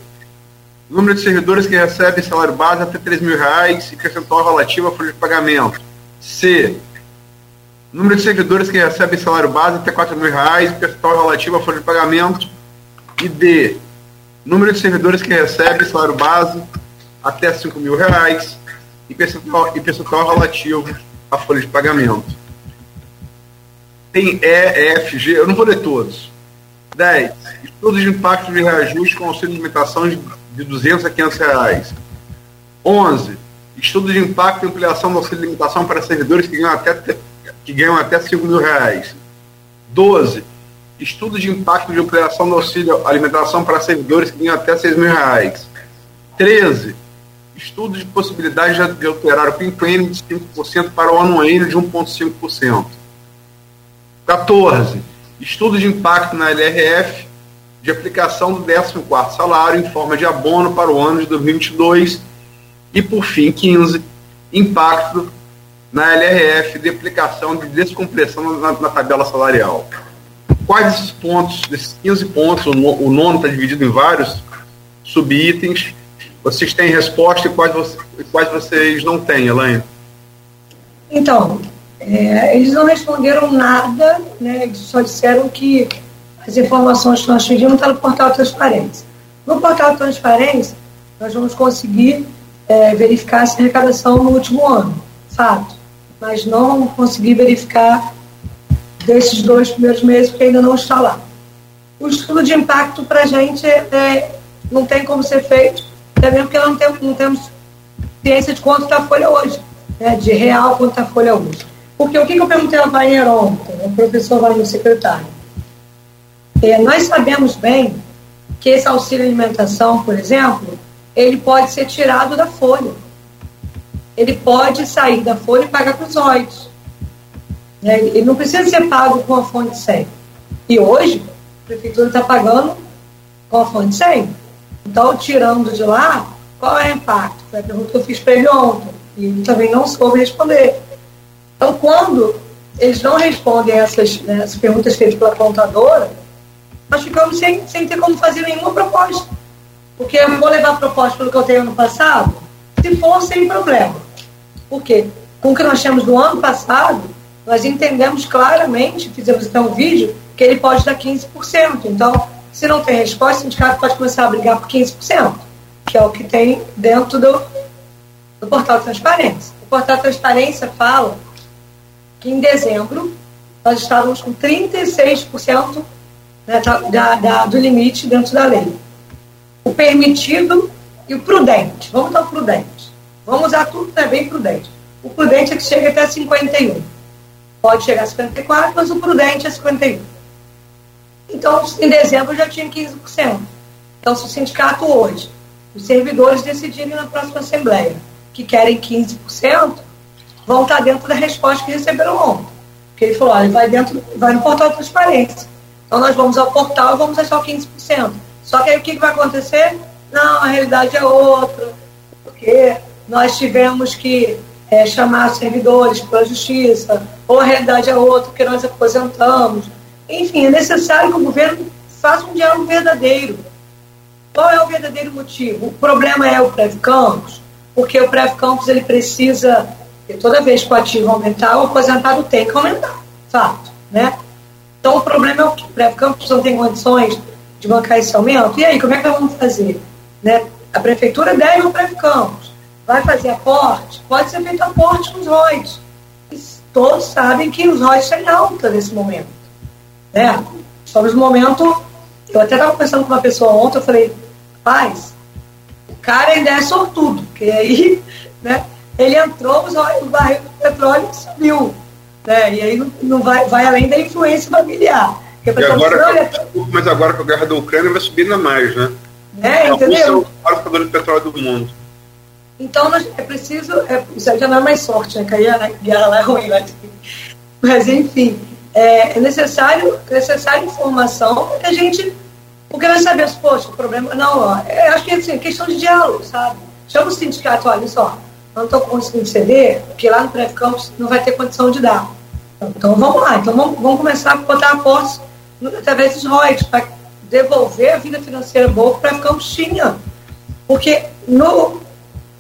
número de servidores que recebem salário base até 3 mil reais e percentual relativo à folha de pagamento. C, número de servidores que recebem salário base até 4 mil reais e percentual relativo à folha de pagamento e D, número de servidores que recebe salário base até 5 mil reais e percentual, e percentual relativo à folha de pagamento. Tem E, F, G, eu não vou ler todos. 10. Estudos de impacto de reajuste com auxílio de limitação de, de 200 a 500 reais. 11. Estudo de impacto e ampliação do auxílio de limitação para servidores que ganham até, que ganham até 5 mil reais. 12 estudo de impacto de ampliação do auxílio alimentação para servidores que ganham até 6 mil reais. 13. Estudo de possibilidade de alterar o quinquênio de 5% para o anuênio de 1,5%. 14. Estudo de impacto na LRF de aplicação do 14º salário em forma de abono para o ano de 2022. E, por fim, 15. Impacto na LRF de aplicação de descompressão na, na tabela salarial quais esses pontos, desses 15 pontos, o, nono está dividido em vários subitens, vocês têm resposta e quais, você, quais vocês não têm, Elaine? Então, é, eles não responderam nada, né, eles só disseram que as informações que nós pedimos estão no portal Transparência. No portal Transparência, nós vamos conseguir é, verificar essa arrecadação no último ano, fato, mas não vamos conseguir verificar desses dois primeiros meses, porque ainda não está lá. O estudo de impacto para a gente é, é, não tem como ser feito, até mesmo porque não, tem, não temos ciência de quanto está a folha hoje, né, de real quanto está a folha hoje. Porque o que, que eu perguntei ao Wagner ontem, o professor Wagner, secretário? É, nós sabemos bem que esse auxílio alimentação, por exemplo, ele pode ser tirado da folha. Ele pode sair da folha e pagar com os olhos. Né? Ele não precisa ser pago com a fonte 100. E hoje, a prefeitura está pagando com a fonte 100. Então, tirando de lá, qual é o impacto? Foi a pergunta que eu fiz para ele ontem. E ele também não soube responder. Então, quando eles não respondem essas, né, essas perguntas feitas pela contadora, nós ficamos sem, sem ter como fazer nenhuma proposta. Porque eu vou levar proposta pelo que eu tenho no passado, se for, sem problema. Por quê? Com o que nós temos no ano passado, nós entendemos claramente, fizemos até um vídeo, que ele pode dar 15%. Então, se não tem resposta, o sindicato pode começar a brigar por 15%, que é o que tem dentro do, do portal transparência. O portal transparência fala que em dezembro nós estávamos com 36% né, da, da, do limite dentro da lei. O permitido e o prudente. Vamos dar o prudente. Vamos usar tudo é bem prudente. O prudente é que chega até 51. Pode chegar a 54, mas o prudente é 51. Então, em dezembro já tinha 15%. Então, se o sindicato hoje, os servidores decidirem na próxima Assembleia que querem 15%, vão estar dentro da resposta que receberam ontem. Porque ele falou, olha, vai, dentro, vai no portal de transparência. Então nós vamos ao portal e vamos achar o 15%. Só que aí o que vai acontecer? Não, a realidade é outra, porque nós tivemos que é, chamar servidores para a justiça, ou a realidade é outra, porque nós aposentamos. Enfim, é necessário que o governo faça um diálogo verdadeiro. Qual é o verdadeiro motivo? O problema é o Prev Campos, porque o Prev Campos ele precisa, toda vez que o ativo aumentar, o aposentado tem que aumentar, fato, né? Então o problema é o que o Prev Campos não tem condições de bancar esse aumento. E aí, como é que nós vamos fazer? Né? A prefeitura deve o Prev Campos. Vai fazer aporte? Pode ser feito aporte com os ROIs. Todos sabem que os ROIs estão em alta nesse momento. Né? Estamos no momento. Eu até estava conversando com uma pessoa ontem, eu falei, paz, o cara ainda é sortudo, porque aí né, ele entrou, o barril do petróleo subiu. Né? E aí não, não vai, vai além da influência familiar. Agora, mas agora com a guerra da Ucrânia vai subir ainda mais, né? É, entendeu? O maior de petróleo do mundo. Então é preciso. É, isso já não é mais sorte, né? Cair a guerra lá é ruim, né? Mas enfim, é, é necessário, necessário informação que a gente. Porque nós sabemos, poxa, o problema. Não, ó, é, acho que assim, é questão de diálogo, sabe? Chama o sindicato, olha só, não estou conseguindo ceder, porque lá no pré-campus não vai ter condição de dar. Então vamos lá, então vamos, vamos começar a botar aportes através dos royalties, para devolver a vida financeira boa que o pré-campus tinha. Porque no,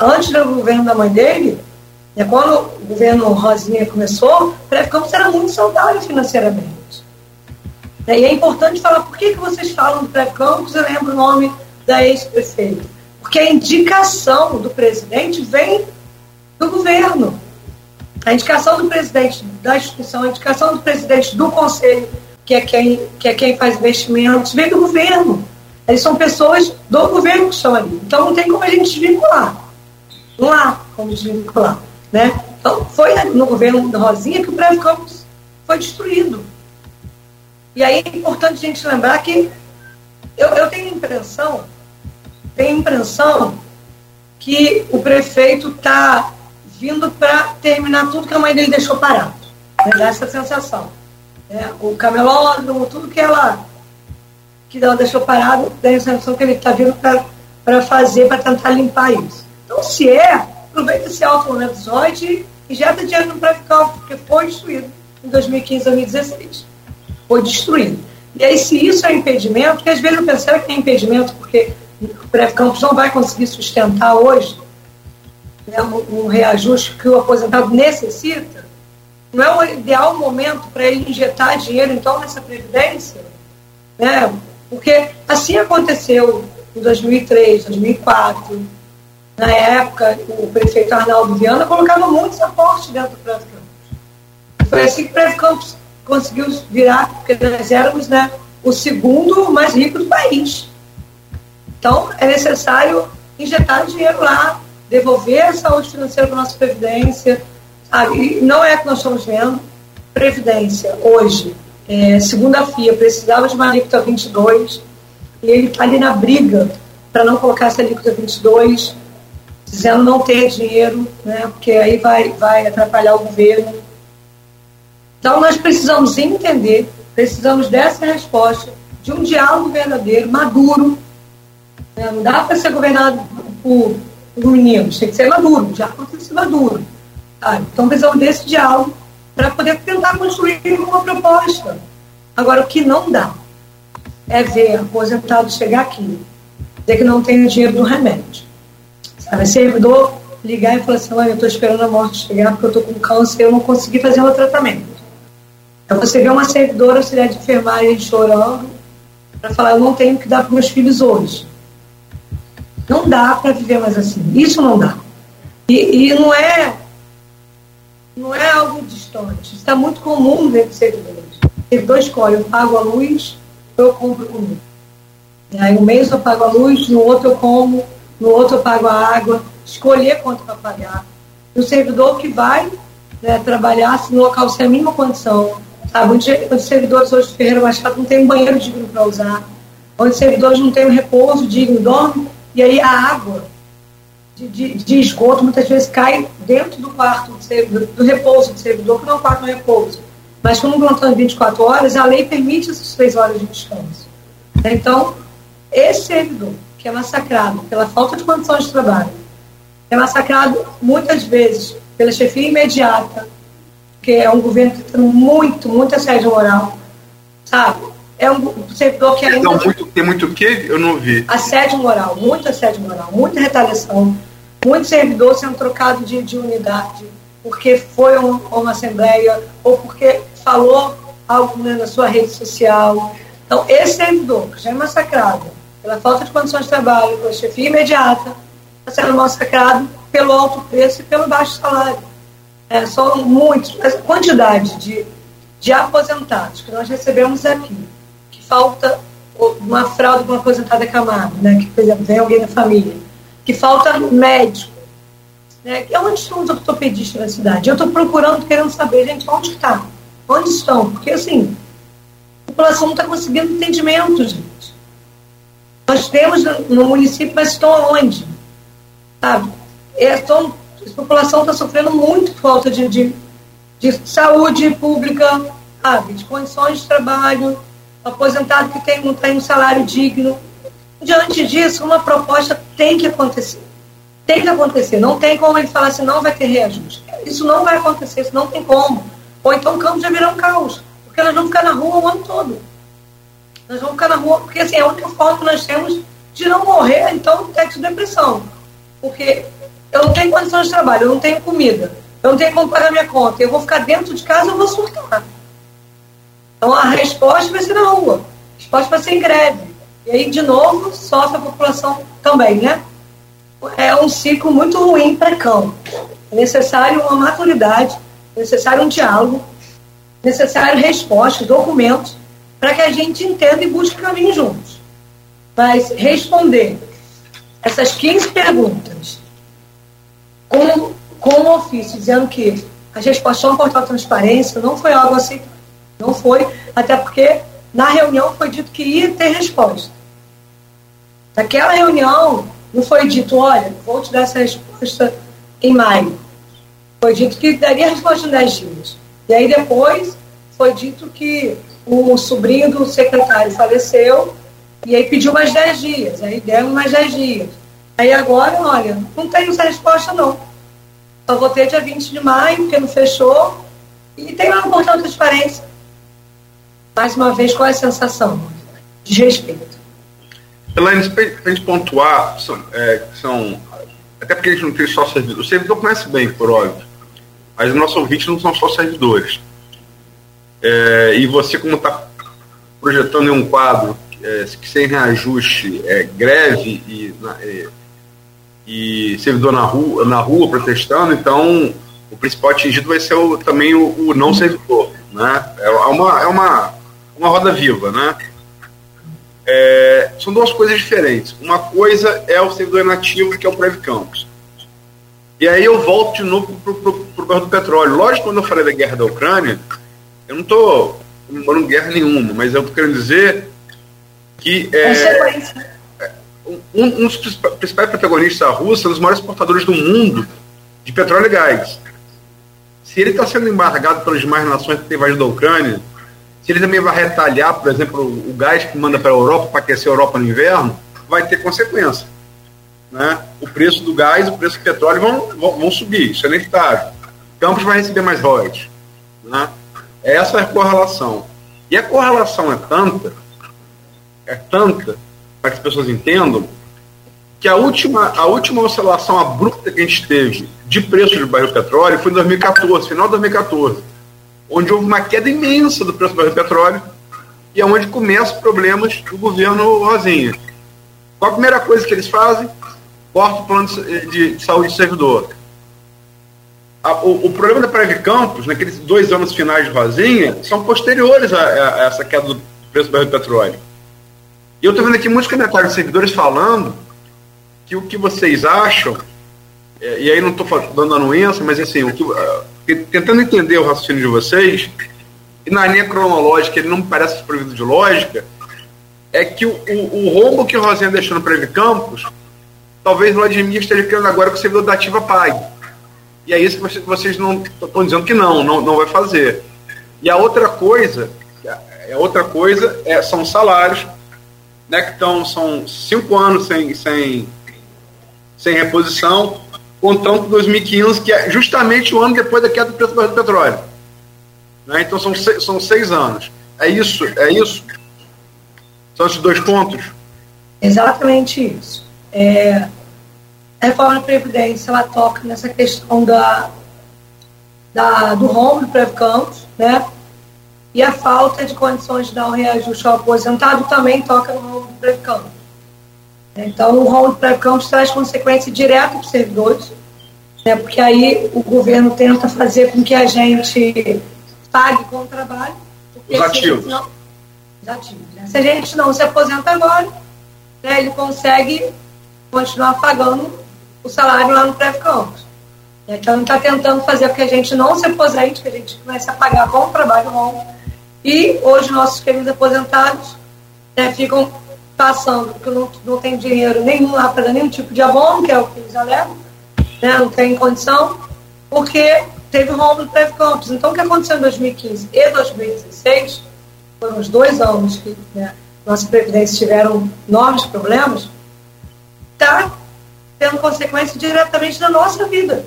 antes do governo da mãe dele, né, quando o governo Rosinha começou, o pré-campus era muito saudável financeiramente. E é importante falar por que, que vocês falam do pré-campus, eu lembro o nome da ex-prefeita. Porque a indicação do presidente vem do governo. A indicação do presidente da instituição, a indicação do presidente do conselho, que é quem, que é quem faz investimentos, vem do governo. Eles são pessoas do governo que estão ali. Então não tem como a gente desvincular. Há como desvincular. Né? Então foi no governo da Rosinha que o Prévio Campos foi destruído. E aí é importante a gente lembrar que eu, eu tenho a impressão, tenho a impressão que o prefeito está vindo para terminar tudo que a mãe dele deixou parado. Né? Dá essa sensação. É, o camelódromo, tudo que ela, que ela deixou parado, dá a sensação que ele está vindo para fazer, para tentar limpar isso. Então, se é, aproveita esse alto momento e injeta dinheiro no pré-campo, porque foi destruído em 2015, 2016. Foi destruído. E aí, se isso é impedimento, porque às vezes eu pensava que é impedimento, porque o pré-campus não vai conseguir sustentar hoje né, um, um reajuste que o aposentado necessita, não é o ideal momento para ele injetar dinheiro, então, nessa previdência? Né? Porque assim aconteceu em 2003, 2004. Na época, o prefeito Arnaldo Viana colocava muitos aportes dentro do Prévio Campos. Foi assim que o Prévio Campos conseguiu virar, porque nós éramos né, o segundo mais rico do país. Então, é necessário injetar dinheiro lá, devolver a saúde financeira para a nossa Previdência. E não é que nós estamos vendo. Previdência, hoje, é, segunda FIA, precisava de uma alíquota 22, e ele está ali na briga para não colocar essa alíquota 22, dizendo não ter dinheiro, né, porque aí vai, vai atrapalhar o governo. Então, nós precisamos entender, precisamos dessa resposta, de um diálogo verdadeiro, maduro. Né? Não dá para ser governado por, por meninos, tem que ser maduro, já tem que ser maduro. Tá? Então, precisamos desse diálogo para poder tentar construir uma proposta. Agora, o que não dá é ver aposentado chegar aqui, dizer que não tem o dinheiro do remédio. Sabe, servidor ligar e falar assim, olha, eu estou esperando a morte chegar porque eu estou com câncer e eu não consegui fazer o tratamento. Então você vê uma servidora auxiliar de enfermagem chorando para falar, eu não tenho que dar para meus filhos hoje. Não dá para viver mais assim. Isso não dá. E, e não é não é algo distante. Está muito comum dentro de servidores. Servidor escolhe, eu pago a luz, eu compro comida. Aí um mês eu pago a luz, no outro eu como, no outro eu pago a água, escolher quanto para pagar. E o servidor que vai né, trabalhar se no local sem a mínima condição, sabe? Onde os servidores hoje do Ferreira Machado não tem um banheiro digno para usar, onde os servidores não têm um repouso digno, dormem, e aí a água de, de, de, esgoto muitas vezes cai dentro do quarto do, servidor, do repouso do servidor, que não é um quarto de repouso. Mas como plantão de 24 horas, a lei permite essas três horas de descanso. Então, esse servidor que é massacrado pela falta de condições de trabalho, é massacrado muitas vezes pela chefia imediata, que é um governo que tem muito, muito assédio moral, sabe? É um servidor que ainda... Não, muito, tem muito o quê? Eu não vi. Assédio moral, muito assédio moral, muita retaliação, muito servidor sendo trocado de, de unidade, porque foi um, uma assembleia, ou porque falou algo né, na sua rede social. Então, esse servidor que já é massacrado pela falta de condições de trabalho, pela chefia imediata, está sendo massacrado pelo alto preço e pelo baixo salário. É, são muitos, a quantidade de, de aposentados que nós recebemos aqui, que falta uma fraude com uma aposentada camada, né, que, por exemplo, vem alguém da família, que falta médico. Né, onde estão os ortopedistas na cidade? Eu estou procurando, querendo saber, gente, onde está? Onde estão? Porque, assim, a população não está conseguindo entendimento, gente. Nós temos no município, mas estão onde? Sabe? Estão, a população está sofrendo muito falta de, de, de saúde pública, sabe? de condições de trabalho, aposentado que tem, não tem um salário digno. Diante disso, uma proposta tem que acontecer. Tem que acontecer. Não tem como ele falar assim, não vai ter reajuste. Isso não vai acontecer, isso não tem como. Ou então o campo já virá um caos. Porque nós vamos ficar na rua o ano todo. Nós vamos ficar na rua, porque assim, é a única forma que nós temos de não morrer, então, de depressão. Porque eu não tenho condições de trabalho, eu não tenho comida, eu não tenho como pagar minha conta, eu vou ficar dentro de casa, eu vou surtar. Então a resposta vai ser na rua, a resposta vai ser em greve. E aí, de novo, sofre a população também, né? É um ciclo muito ruim para campo. É necessário uma maturidade, é necessário um diálogo, é necessário respostas, documentos, para que a gente entenda e busque caminho juntos. Mas responder essas 15 perguntas com, com ofício dizendo que as respostas são portal transparência, não foi algo assim, não foi, até porque na reunião foi dito que ia ter resposta. Naquela reunião não foi dito, olha, vou te dar essa resposta em maio. Foi dito que daria a resposta em 10 dias. E aí depois foi dito que o sobrinho do secretário faleceu e aí pediu mais 10 dias. Aí deram mais 10 dias. Aí agora, olha, não tenho essa resposta não. Só vou ter dia 20 de maio, porque não fechou. E tem lá no portal de transparência. Mais uma vez, qual é a sensação? De respeito. Elaine, para a gente pontuar, são, é, são, até porque a gente não tem só servidor. O servidor conhece bem, por óbvio. Mas os nossos ouvintes não são só servidores. É, e você, como está projetando em um quadro é, que sem reajuste, é, greve e, é, e servidor na rua, na rua protestando, então o principal atingido vai ser o, também o, o, não servidor. Né? É uma, é uma, uma roda viva. Né? É, são duas coisas diferentes. Uma coisa é o servidor nativo, que é o Preve Campos. E aí eu volto de novo para o do petróleo. Lógico, quando eu falei da guerra da Ucrânia, eu não estou comemorando guerra nenhuma, mas eu quero dizer que é, um, um, dos principais protagonistas da Rússia, um dos maiores exportadores do mundo de petróleo e gás. se ele está sendo embargado pelas demais nações que têm invadido a Ucrânia, se ele também vai retalhar, por exemplo, o gás que manda para a Europa para aquecer a Europa no inverno, vai ter consequência. Né? O preço do gás e o preço do petróleo vão, vão, vão subir, isso é inevitável. Campos vai receber mais royalties. Né? Essa é a correlação. E a correlação é tanta, é tanta, para que as pessoas entendam, que a última, a última oscilação abrupta que a gente teve de preço de barril petróleo foi em 2014, final de 2014, onde houve uma queda imensa do preço do barril petróleo e é onde começam os problemas do governo Rosinha. Qual a primeira coisa que eles fazem? Corta o plano de, de saúde do servidor. A, o, o, problema da Preve Campos, naqueles dois anos finais de Rosinha, são posteriores a, a, a essa queda do preço do barril de petróleo. E eu estou vendo aqui muitos comentários de servidores falando que o que vocês acham, é, e aí não estou dando anuência, mas assim, o que, uh, tentando entender o raciocínio de vocês, e na linha cronológica ele não me parece desprovido de lógica, é que o, o, o rombo que o Rosinha deixou no Preve Campos, talvez o Vladimir esteja querendo agora que o servidor da ativa pague. E é isso que vocês, não estão dizendo que não, não, não vai fazer. E a outra coisa, a outra coisa é, são salários, né, que estão, são cinco anos sem, sem sem reposição, contando com 2015, que é justamente o ano depois da queda do preço do petróleo. Né? Então são seis, são seis anos. É isso? É isso? São esses dois pontos? Exatamente isso. É, a reforma da Previdência ela toca nessa questão da, da, do rombo do Previcampos, né? E a falta de condições de dar um reajuste ao aposentado também toca no rombo do Previcampos. Então, o rol pré-campus traz consequência direta para os servidores, né, porque aí o governo tenta fazer com que a gente pague com o trabalho. Os ativos. Não, os ativos né? Se a gente não se aposenta agora, né, ele consegue continuar pagando o salário lá no pré-campus. Então, ele está tentando fazer com que a gente não se aposente, que a gente comece a pagar com o trabalho longo. E hoje, nossos queridos aposentados né, ficam passando, porque não, não tem dinheiro nenhum lá para nenhum tipo de abono, que é o que eles alegam, né, não tem condição, porque teve rombo do Teve Campos. Então, o que aconteceu em 2015 e 2016, foram os dois anos que né, nossa Previdência tiveram enormes problemas, está tendo consequência diretamente na nossa vida.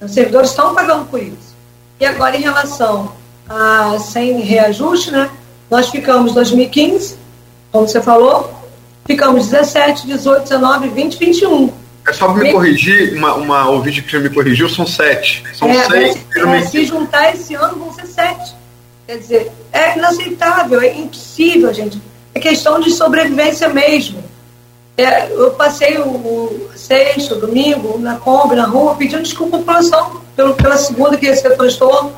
Os servidores estão pagando por isso. E agora, em relação a sem reajuste, né, nós ficamos 2015 como você falou, ficamos 17, 18, 19, 20, 21. É só me corrigir, uma, uma ouvinte que já me corrigiu, são sete. São é, seis. É, se juntar esse ano, vão ser sete. Quer dizer, é inaceitável, é impossível, gente. É questão de sobrevivência mesmo. É, eu passei o, o sexto, domingo, na Kombi, na rua, pedindo desculpa à população pelo, pela segunda que esse transtorno,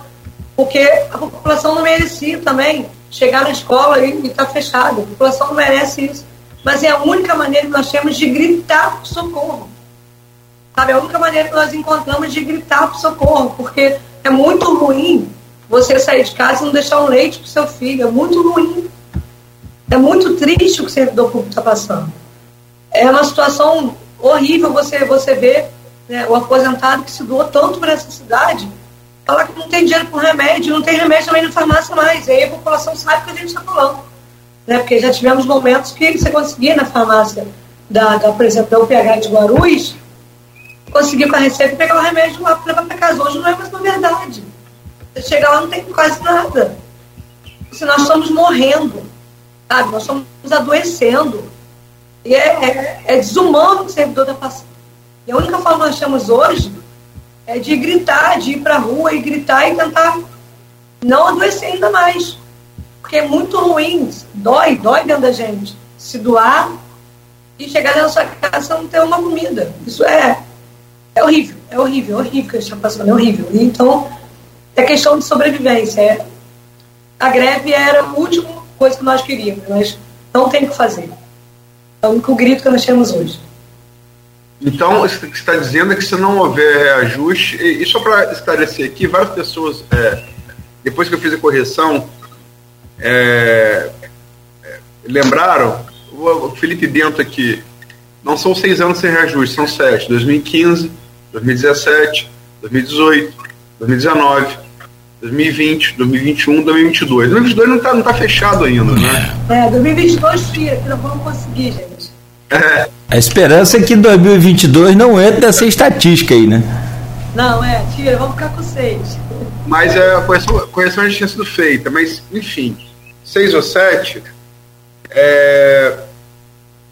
porque a população não merecia também chegar na escola e estar tá fechado. A população não merece isso. Mas é a única maneira que nós temos de gritar por socorro. Sabe? É a única maneira que nós encontramos de gritar por socorro, porque é muito ruim você sair de casa e não deixar um leite para seu filho. É muito ruim. É muito triste o que o servidor público está passando. É uma situação horrível você, você ver né, o aposentado que se doou tanto para essa cidade falar que não tem dinheiro para remédio, não tem remédio também na farmácia mais. E aí a população sabe que a gente está falando. Né? Porque já tivemos momentos que você conseguia na farmácia, da, da, por exemplo, da UPH de Guarulhos, conseguir com a receita pegar o remédio lá para levar para casa. Hoje não é mais uma verdade. Você chega lá não tem quase nada. Se nós estamos morrendo, sabe? Nós estamos adoecendo. E é, é, é desumano o servidor da passando. E a única forma que nós temos hoje é de gritar, de ir para a rua e gritar e tentar não adoecer ainda mais. Porque é muito ruim, dói, dói dentro da gente. Se doar e chegar da sua casa e não ter uma comida. Isso é, é horrível, é horrível, é horrível que a gente está passando, é horrível. Então, é questão de sobrevivência. É, a greve era a última coisa que nós queríamos, mas não tem o que fazer. É o único grito que nós temos hoje. Então, o que está dizendo é que se não houver reajuste, e, só para esclarecer aqui, várias pessoas, é, depois que eu fiz a correção, é, é, lembraram, o, Felipe Bento aqui, não são seis anos sem reajuste, são sete, 2015, 2017, 2018, 2019, 2020, 2021, 2022. 2022 não está não tá fechado ainda, né? É, 2022 tira, que não vamos conseguir, gente. É. A esperança é que 2022 não entre nessa estatística aí, né? Não, é, tira, vamos ficar com seis. Mas é, a correção já tinha sido feita, mas, enfim, seis ou sete é,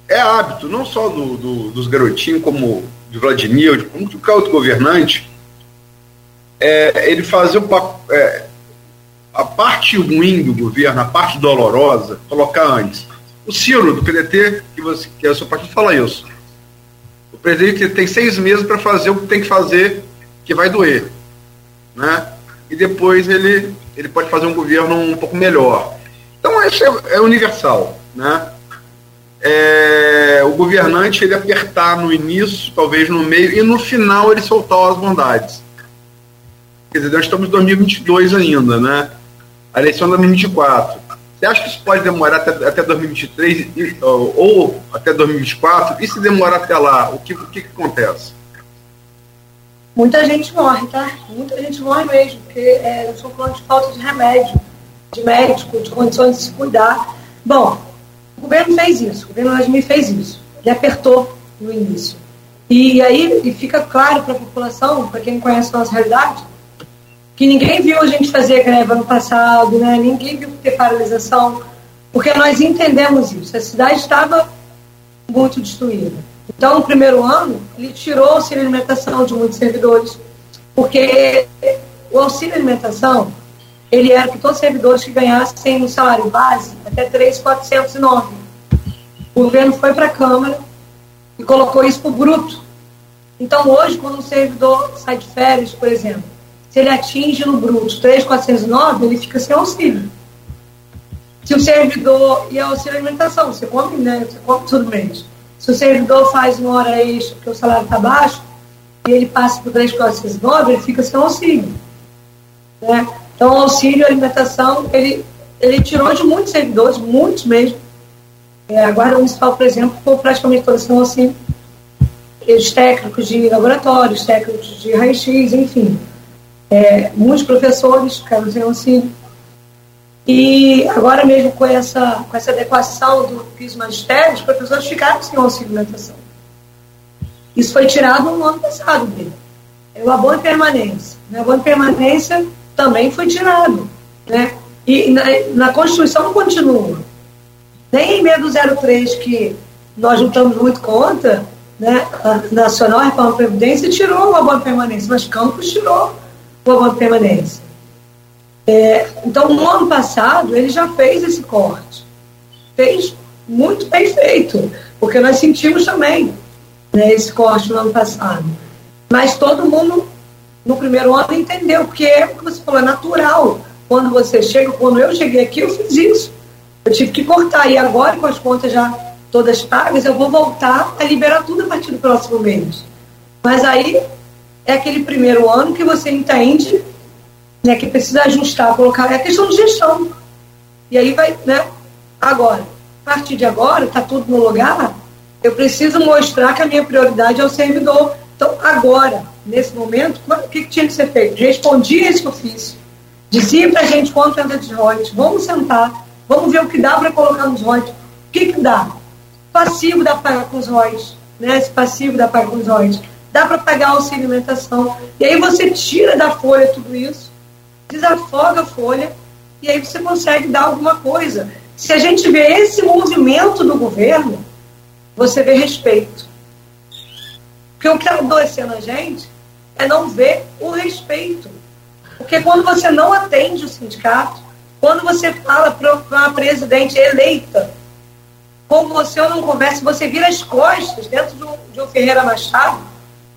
é hábito, não só do, do, dos garotinhos, como de Vladimir, de qualquer outro governante, é, ele fazer o, é, a parte ruim do governo, a parte dolorosa, colocar antes. O Ciro, do PDT, que, você, que é o seu partido, fala isso. O presidente tem seis meses para fazer o que tem que fazer, que vai doer. Né? E depois ele, ele pode fazer um governo um pouco melhor. Então, isso é, é universal. Né? É, o governante ele apertar no início, talvez no meio, e no final ele soltar as bondades. Quer dizer, nós estamos em 2022 ainda, né? A eleição é 2024. Você acha que isso pode demorar até, até 2023 ou, ou até 2024? E se demorar até lá, o que, o que, que acontece? Muita gente morre, tá? Muita gente morre mesmo, porque é, eu estou falando de falta de remédio, de médico, de condições de se cuidar. Bom, o governo fez isso, o governo Vladimir fez isso. Ele apertou no início. E aí e fica claro para a população, para quem conhece a nossa realidade, que ninguém viu a gente fazer greve ano passado, né? ninguém viu ter paralisação, porque nós entendemos isso. A cidade estava muito destruída. Então, no primeiro ano, ele tirou o auxílio alimentação de muitos servidores, porque o auxílio alimentação, ele era que todos os servidores que ganhassem um salário base até 3,409. O governo foi para a Câmara e colocou isso para o bruto. Então, hoje, quando um servidor sai de férias, por exemplo, se ele atinge no bruto 3,409, ele fica sem auxílio. Se o servidor, e a auxílio alimentação, você come, né? Você come tudo mês. Se o servidor faz uma hora extra, porque o salário está baixo, e ele passa por 3,409, ele fica sem auxílio. Né? Então, auxílio alimentação, ele, ele tirou de muitos servidores, muitos mesmo. É, a Guarda Municipal, por exemplo, ficou praticamente toda sem auxílio. Os técnicos de laboratórios, técnicos de raio-x, enfim é, muitos professores sem auxílio. E agora mesmo com essa, com essa adequação do piso magistério, os professores ficaram sem auxílio alimentação. Isso foi tirado no ano passado dele. É o abono permanência. O abono permanência também foi tirado. Né? E na, na Constituição continua. Nem em meio do 03, que nós lutamos muito contra, né? a Nacional Reforma Previdência tirou o abono permanência, mas Campos tirou por permanência. É, então, no ano passado, ele já fez esse corte. Fez muito bem feito, porque nós sentimos também né, esse corte no ano passado. Mas todo mundo, no primeiro ano, entendeu, porque é o que você falou, é natural. Quando você chega, quando eu cheguei aqui, eu fiz isso. Eu tive que cortar. E agora, com as contas já todas pagas, eu vou voltar a liberar tudo a partir do próximo mês. Mas aí é aquele primeiro ano que você entende né, que precisa ajustar, colocar. É questão de gestão. E aí vai, né? Agora, a partir de agora, está tudo no lugar, eu preciso mostrar que a minha prioridade é o servidor. Então, agora, nesse momento, o que, que tinha que ser feito? Respondia esse ofício. Dizia para a gente quanto entra de royalties. Vamos sentar, vamos ver o que dá para colocar nos royalties. O que, que dá? Passivo dá para pagar com os royalties. Né? Esse passivo dá para pagar com os royalties dá para pagar auxílio alimentação. E aí você tira da folha tudo isso, desafoga a folha, e aí você consegue dar alguma coisa. Se a gente vê esse movimento do governo, você vê respeito. Porque o que está adoecendo a gente é não ver o respeito. Porque quando você não atende o sindicato, quando você fala para uma presidente eleita, com você ou não conversa, você vira as costas dentro de um, de um Ferreira Machado,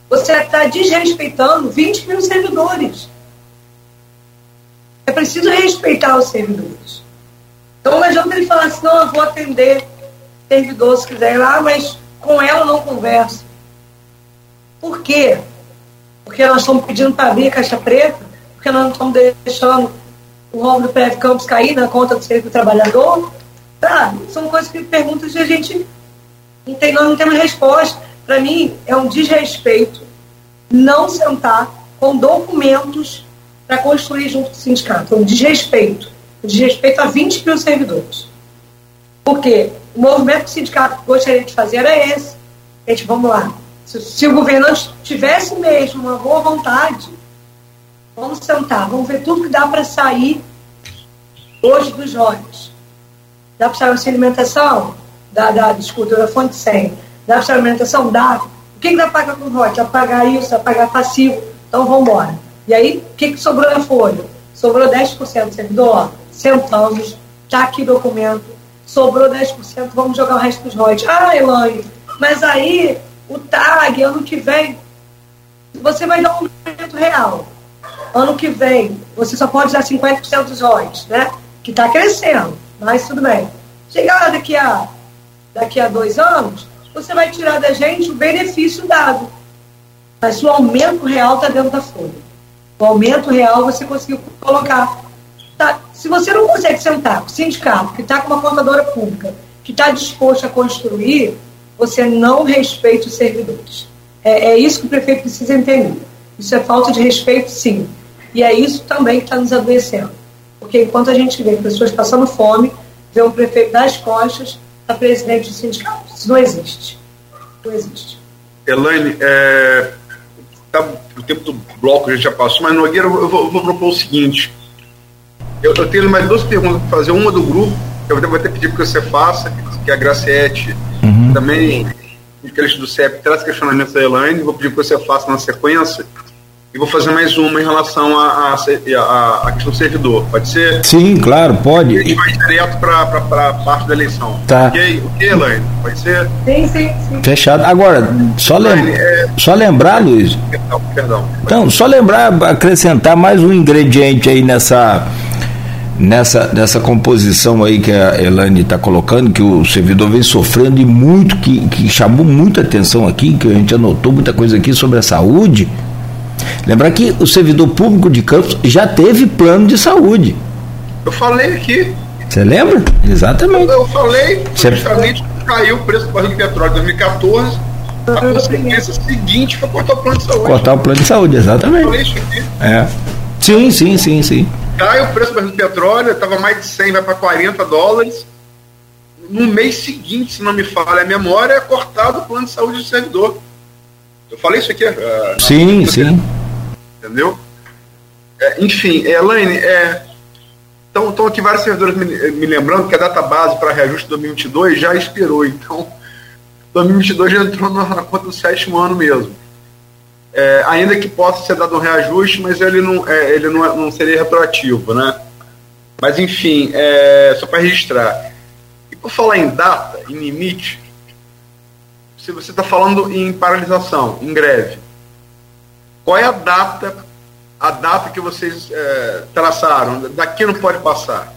você está desrespeitando 20 mil servidores. É preciso respeitar os servidores. Então não adianta ele falar assim, não, eu vou atender servidor se quiser ir lá, mas com ela não converso. Por quê? Porque nós estamos pedindo para abrir a caixa preta, porque nós não estamos deixando o rolo do PF Campos cair na conta do serviço do trabalhador. Tá, são coisas que perguntas que a gente não tem, nós não temos resposta. Para mim, é um desrespeito não sentar com documentos para construir junto com o sindicato. Um desrespeito. Um desrespeito a 20 mil servidores. Porque o movimento que o sindicato gostaria de fazer era esse. Gente, vamos lá. Se, se o governante tivesse mesmo uma boa vontade, vamos sentar, vamos ver tudo que dá para sair hoje dos jovens. Dá para sair uma alimentação? Dá, dá, desculpa, da fonte 100. Sair alimentação? Dá. O que, que dá pagar com rote? Dá para pagar isso, dá para pagar passivo. Então vamos embora. E aí, o que, que sobrou na folha? Sobrou 10% do servidor? Sentamos, está aqui documento. Sobrou 10%, vamos jogar o resto dos royalties. Ah, Elaine, mas aí o TAG, ano que vem, você vai dar um aumento real. Ano que vem, você só pode dar 50% dos royalties, né? Que está crescendo, mas tudo bem. Chegar daqui a, daqui a dois anos, você vai tirar da gente o benefício dado. Mas o aumento real está dentro da folha. O aumento real você conseguiu colocar. Tá? Se você não consegue sentar com o sindicato, que está com uma contadora pública, que está disposto a construir, você não respeita os servidores. É, é, isso que o prefeito precisa entender. Isso é falta de respeito, sim. E é isso também que está nos adoecendo. Porque enquanto a gente vê pessoas passando fome, vê um prefeito das costas, a presidente do sindicato. Isso não existe. Não existe. Elaine, é, tá, o tempo do bloco a gente já passou, mas Nogueira, eu vou, eu vou propor o seguinte. Eu, eu, tenho mais duas perguntas para fazer. Uma do grupo, que eu vou até pedir que você faça, que a Graciete uhum. também, de do CEP, traz questionamentos da Elaine. Vou pedir que você faça na sequência. E vou fazer mais uma em relação à a, a, a, questão do servidor. Pode ser? Sim, claro, pode. E a gente vai direto para a parte da eleição. Tá. Ok, ok, Elaine? Pode ser? Sim, sim, sim. Fechado. Agora, só, lem é... só lembrar, Luiz. Perdão, perdão. Então, só lembrar, acrescentar mais um ingrediente aí nessa nessa, nessa composição aí que a Elane está colocando, que o servidor vem sofrendo e muito, que, que chamou muita atenção aqui, que a gente anotou muita coisa aqui sobre a saúde. Lembrar que o servidor público de Campos já teve plano de saúde. Eu falei aqui. Você lembra? Exatamente. Eu, eu falei, justamente caiu o preço do barril de petróleo em 2014. A consequência seguinte foi cortar o plano de saúde. Cortar o plano de saúde, exatamente. Eu falei isso aqui. É. Sim, sim, sim, sim. Cai o preço do petróleo, estava mais de 100, vai para 40 dólares. No mês seguinte, se não me falha a memória, é cortado o plano de saúde do servidor. Eu falei isso aqui. Uh, sim, sim. Entendeu? É, enfim, Elaine, é, estão aqui vários servidores me, me, lembrando que a data base para reajuste de 2022 já expirou. Então, 2022 já entrou na, na conta do sétimo ano mesmo é, ainda que possa ser dado um reajuste, mas ele não, é, ele não, é, não seria retroativo, né? Mas enfim, é, só para registrar. E por falar em data, em limite, se você está falando em paralisação, em greve, qual é a data, a data que vocês é, traçaram? Daqui não pode passar.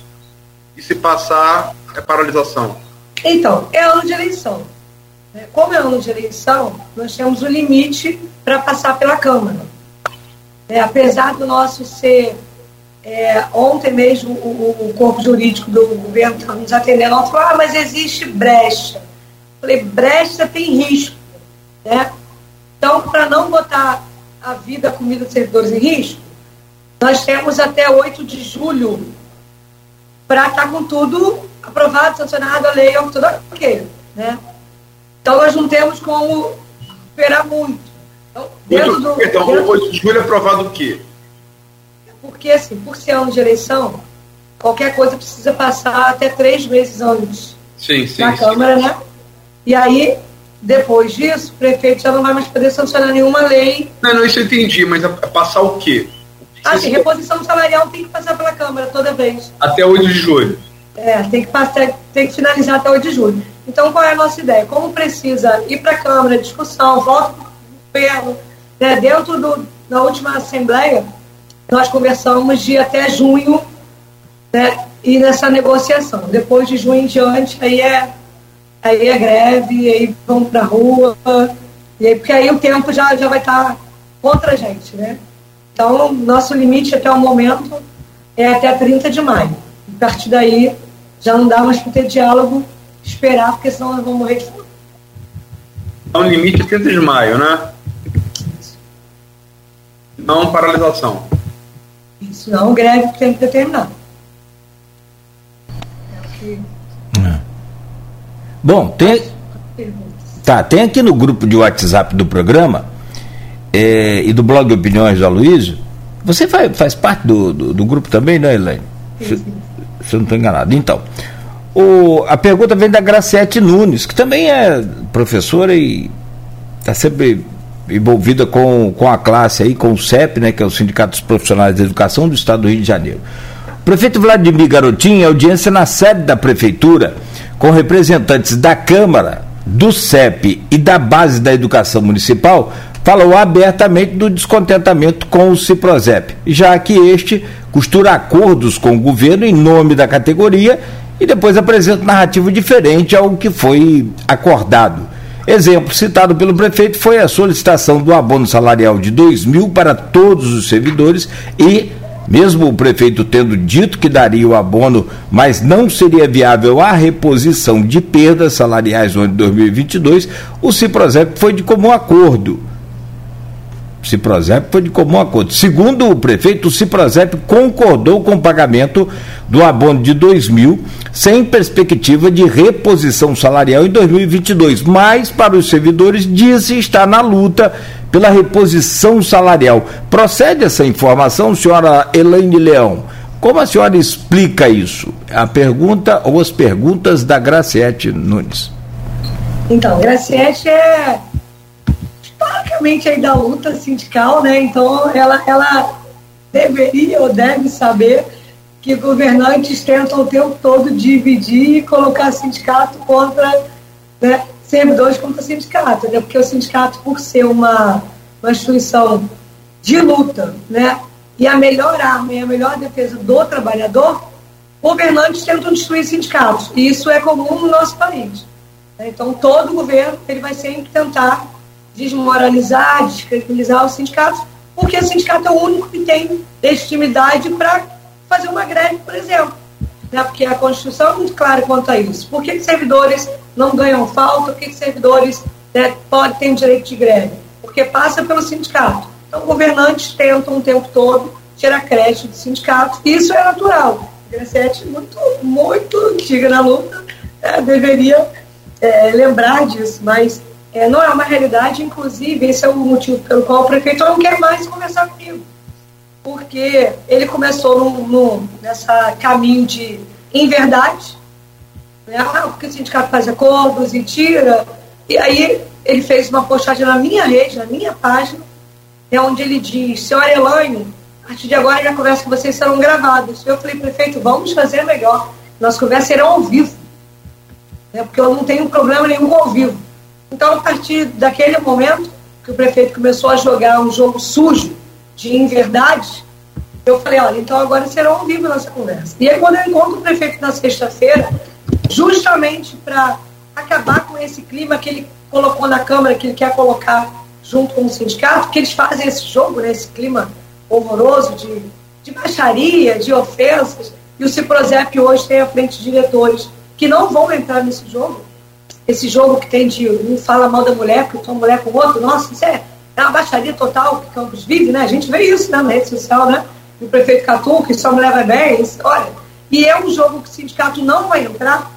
E se passar, é paralisação. Então, é ano de eleição. É, como é ano de eleição, nós temos o um limite para passar pela Câmara. É, apesar do nosso ser, é, ontem mesmo o, o, corpo jurídico do governo está nos atendendo, falou, ah, mas existe brecha. Falei, brecha tem risco. Né? Então, para não botar a vida, a comida dos servidores em risco, nós temos até 8 de julho para estar tá com tudo aprovado, sancionado, a lei, tudo ok. Né? Então, nós não temos como esperar muito. Então, dentro do, então dentro... 8 de julho é aprovado o quê? Porque, assim, por ser ano de eleição, qualquer coisa precisa passar até três meses antes sim, sim, na Câmara, sim. né? E aí, depois disso, o prefeito já não vai mais poder sancionar nenhuma lei. Não, não, isso eu entendi, mas passar o quê? Ah, sim, reposição salarial tem que passar pela Câmara toda vez. Até 8 de julho. É, tem que, passar, tem que finalizar até 8 de julho. Então, qual é a nossa ideia? Como precisa ir para a Câmara, discussão, volta para o governo, né? dentro do, da última Assembleia, nós conversamos de até junho né? e nessa negociação. Depois de junho em diante, aí é, aí é greve, aí vamos para a rua, e aí, porque aí o tempo já, já vai estar tá contra a gente. Né? Então, nosso limite até o momento é até 30 de maio. A partir daí, já não dá mais para ter diálogo esperar, porque senão nós vamos morrer de fome. Há um limite 30 de maio, né? Não paralisação. Isso não, greve tem que determinar. É. Bom, tem. Tá, tem aqui no grupo de WhatsApp do programa é, e do blog Opiniões do Aloysio. Você faz, faz parte do, do, do, grupo também, né, Elaine? Se, se eu não estou enganado. Então, o, a pergunta vem da Graciete Nunes, que também é professora e está sempre envolvida com, com a classe aí, com o CEP, né, que é o Sindicato dos Profissionais de Educação do Estado do Rio de Janeiro. O prefeito Vladimir Garotinho, em audiência na sede da prefeitura, com representantes da Câmara, do CEP e da base da educação municipal, falou abertamente do descontentamento com o Ciprozep, já que este costura acordos com o governo em nome da categoria e depois apresenta narrativa diferente ao que foi acordado. Exemplo citado pelo prefeito foi a solicitação do abono salarial de R$ mil para todos os servidores e mesmo o prefeito tendo dito que daria o abono, mas não seria viável a reposição de perdas salariais no ano de 2022, o Ciprozep foi de comum acordo. Ciprozep foi de comum acordo. Segundo o prefeito, o Ciprozep concordou com o pagamento do abono de 2 mil, sem perspectiva de reposição salarial em 2022, mas para os servidores disse estar na luta pela reposição salarial. Procede essa informação, senhora Elaine Leão? Como a senhora explica isso? A pergunta ou as perguntas da Graciete Nunes. Então, Graciete é basicamente aí da luta sindical, né? Então, ela, ela deveria ou deve saber que governantes tentam o tempo todo dividir e colocar sindicato contra né, servidores contra sindicato, né? porque o sindicato, por ser uma, uma instituição de luta, né? e a melhor arma e a melhor defesa do trabalhador, governantes tentam destruir sindicatos, e isso é comum no nosso país. Né? Então, todo governo ele vai sempre tentar desmoralizar, descredibilizar os sindicatos, porque o sindicato é o único que tem legitimidade para fazer uma greve, por exemplo né, porque a Constituição é muito clara quanto a isso. Por que, que servidores não ganham falta? Por que, que servidores né, podem ter direito de greve? Porque passa pelo sindicato. Então, governantes tentam o tempo todo tirar crédito do sindicato, isso é natural. A Gracete, muito, muito antiga na luta, é, deveria é, lembrar disso, mas é, não é uma realidade, inclusive, esse é o motivo pelo qual o prefeito não quer mais conversar comigo porque ele começou nessa caminho de inverdade, né? ah, porque o sindicato faz acordos e tira, e aí ele fez uma postagem na minha rede, na minha página, é onde ele diz, senhora Elaine, a partir de agora minha conversa com vocês serão gravadas. Eu falei, prefeito, vamos fazer melhor. Nossas conversas serão ao vivo. Né? Porque eu não tenho problema nenhum com ao vivo. Então, a partir daquele momento que o prefeito começou a jogar um jogo sujo, de inverdade, eu falei, olha, então agora será ao vivo nossa conversa. E aí, quando eu encontro o prefeito na sexta-feira, justamente para acabar com esse clima que ele colocou na Câmara, que ele quer colocar junto com o sindicato, que eles fazem esse jogo, né, esse clima horroroso de, de baixaria, de ofensas, e o Ciprozep hoje tem à frente diretores que não vão entrar nesse jogo. Esse jogo que tem de um fala mal da mulher, porque uma mulher com o outro, nossa, isso é é uma baixaria total que Campos vive, né? A gente vê isso né, na rede social, né? O prefeito Catu, que só me leva bem, isso, olha. E é um jogo que o sindicato não vai entrar,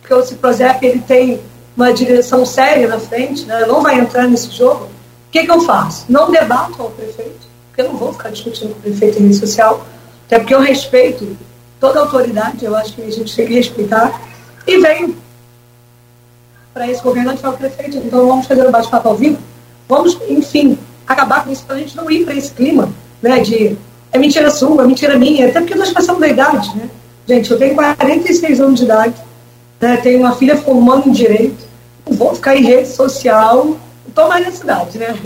porque o Ciprozep ele tem uma direção séria na frente, né? Não vai entrar nesse jogo. O que, que eu faço? Não debato ao prefeito, porque eu não vou ficar discutindo com o prefeito em rede social, até porque eu respeito toda autoridade, eu acho que a gente tem que respeitar, e venho para esse governante e falo, prefeito, então vamos fazer o bate-papo ao vivo? Vamos, enfim, acabar com isso para a gente não ir para esse clima né, de é mentira sua, é mentira minha, até porque nós passamos da idade, né? Gente, eu tenho 46 anos de idade, né, tenho uma filha formando em direito, não vou ficar em rede social, estou mais nessa idade, né?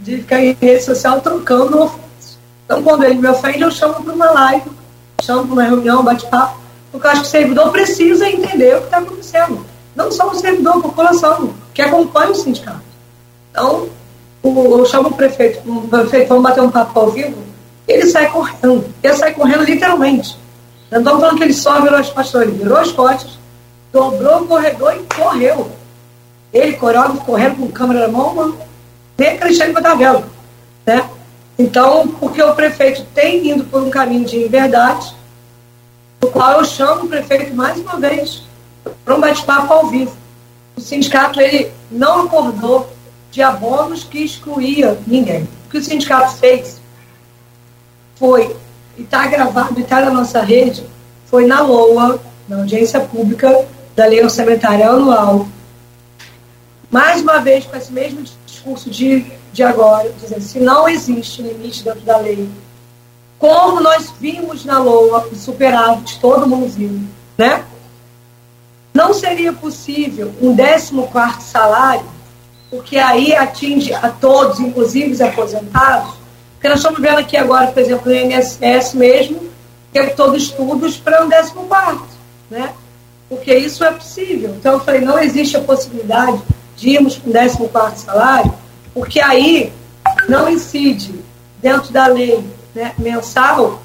De ficar em rede social trocando ofensas. Então, quando ele me ofende, eu chamo para uma live, chamo para uma reunião, bate-papo, porque eu acho que o servidor precisa entender o que está acontecendo. Não só o servidor, a população, que acompanha o sindicato. Então, o, eu chamo o prefeito, o prefeito, vamos bater um papo ao vivo, ele sai correndo. Ele sai correndo literalmente. Não estamos falando que ele só virou as costas, ele virou as costas, dobrou o corredor e correu. Ele, coreógrafo, correndo com câmera na mão, nem estava vendo. Né? Então, porque o prefeito tem ido por um caminho de inverdade, o qual eu chamo o prefeito mais uma vez para um bate-papo ao vivo. O sindicato ele não acordou de abonos que excluía ninguém. O que o sindicato fez foi, e está gravado, e está na nossa rede, foi na LOA, na audiência pública da Lei Orçamentária Anual, mais uma vez com esse mesmo discurso de, de agora, dizendo se não existe limite dentro da lei, como nós vimos na LOA, o superávit, todo mundo viu, né? Não seria possível um 14 salário, porque aí atinge a todos, inclusive os aposentados, porque nós estamos vendo aqui agora, por exemplo, no INSS mesmo, que é todo estudos para um 14, né? Porque isso é possível. Então eu falei, não existe a possibilidade de irmos com o 14 salário, porque aí não incide dentro da lei né, mensal,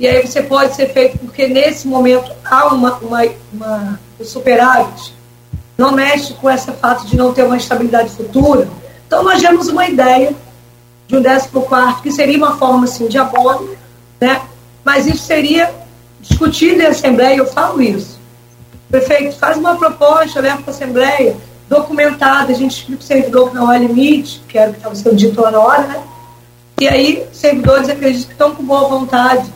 e aí você pode ser feito, porque nesse momento há uma, uma, uma o superávit, não mexe com esse fato de não ter uma estabilidade futura. Então nós temos uma ideia de um 14 que seria uma forma assim, de abono, né? mas isso seria discutido em Assembleia, eu falo isso. Prefeito, faz uma proposta, leva para a Assembleia, documentada, a gente explica o servidor que não há limite, que era o que estava sendo dito lá na hora, né? E aí, servidores acreditam que estão com boa vontade.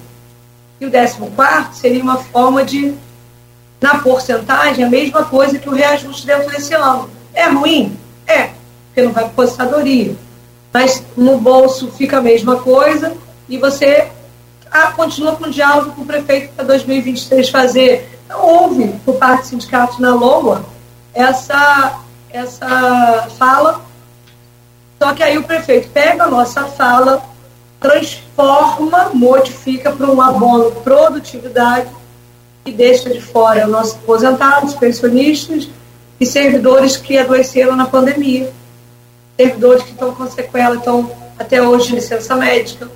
E o 14 seria uma forma de, na porcentagem, a mesma coisa que o reajuste dentro desse ano. É ruim? É, porque não vai para aposentadoria. Mas no bolso fica a mesma coisa e você ah, continua com o diálogo com o prefeito para 2023 fazer. Então, houve, por parte do sindicato na LOA, essa essa fala. Só que aí o prefeito pega a nossa fala, transforma, modifica para um abono produtividade e deixa de fora nossos aposentados, pensionistas e servidores que adoeceram na pandemia. Servidores que estão com sequela, estão até hoje de licença médica,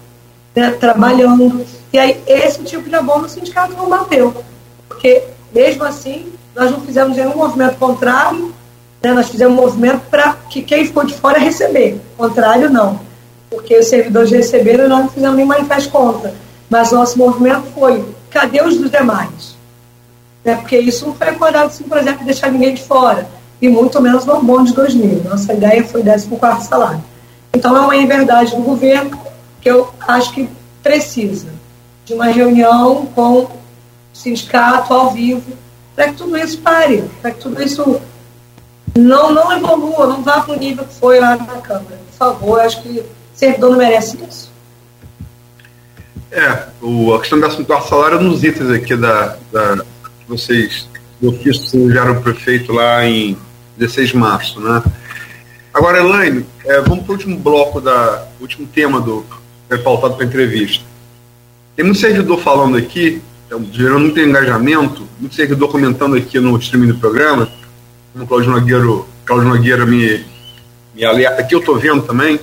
né, trabalhando. E aí esse tipo de abono o sindicato não bateu. Porque, mesmo assim, nós não fizemos nenhum movimento contrário né, nós fizemos um movimento para que quem ficou de fora receber. Contrário, não. Porque os servidores receberam e nós não fizemos nem manifesto contra. Mas nosso movimento foi: cadê os dos demais? Né, porque isso não foi acordado, assim, por exemplo, deixar ninguém de fora. E muito menos no bom de 2000. Nossa ideia foi 14 salário. Então é uma inverdade do governo que eu acho que precisa de uma reunião com o sindicato ao vivo para que tudo isso pare, para que tudo isso não, não evolua, não vá para o nível que foi lá na Câmara. Por favor, acho que servidor não merece isso. É, o, a questão dessa quarto salário nos itens aqui da, da vocês, do ofício o prefeito lá em 16 de março, né? Agora, Elaine, é, vamos para o último bloco, da, último tema do é pautado para a entrevista. Tem muito servidor falando aqui, é, gerando muito engajamento, muito servidor comentando aqui no streaming do programa, como o Claudio Nogueira, Claudio Nogueira me, me alerta aqui, eu estou vendo também.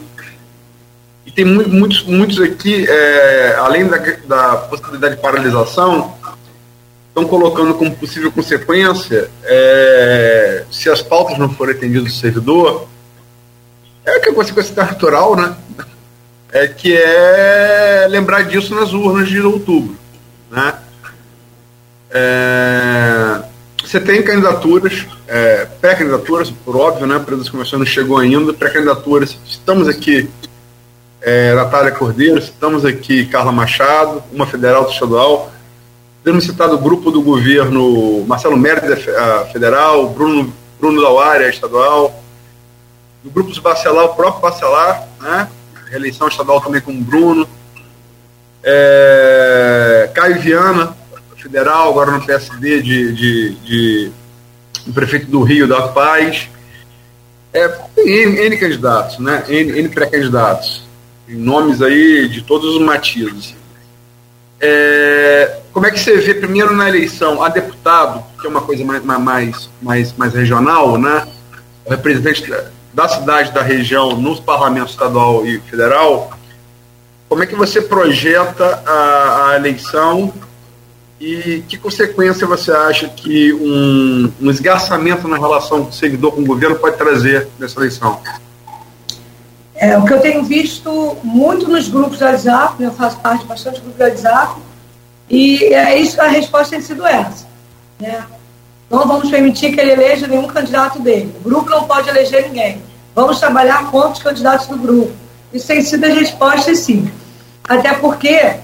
E tem muitos, muitos aqui, é, além da, da possibilidade de paralisação, estão colocando como possível consequência, é, se as pautas não forem atendidas do servidor, é que a consequência natural, né? É que é lembrar disso nas urnas de outubro, né? É, você tem candidaturas, é, pré-candidaturas, por óbvio, né? A presidência convenção não chegou ainda, pré-candidaturas. Estamos aqui, é, Natália Cordeiro, estamos aqui, Carla Machado, uma federal, outra estadual. Temos citado o grupo do governo, Marcelo Mérida, federal, Bruno, Bruno Dauária, estadual. Do grupo dos Bacelar, o próprio Bacelar, né? Reeleição estadual também com o Bruno. É, Caio Viana, federal, agora no PSD de, de, de, de prefeito do Rio, da Paz. É, tem N, N candidatos, né? N, N pré-candidatos. Nomes aí de todos os matizes. É, como é que você vê primeiro na eleição a deputado, que é uma coisa mais, mais, mais, mais regional, né? O representante da cidade, da região, nos parlamentos estadual e federal, como é que você projeta a, a eleição e que consequência você acha que um, um esgarçamento na relação do servidor com o governo pode trazer nessa eleição? É, o que eu tenho visto muito nos grupos do WhatsApp, eu faço parte de bastante grupos do WhatsApp, e é isso, a resposta tem sido essa. Né? Não vamos permitir que ele eleja nenhum candidato dele. O grupo não pode eleger ninguém. Vamos trabalhar contra os candidatos do grupo. Isso tem sido a resposta, sim. Até porque é,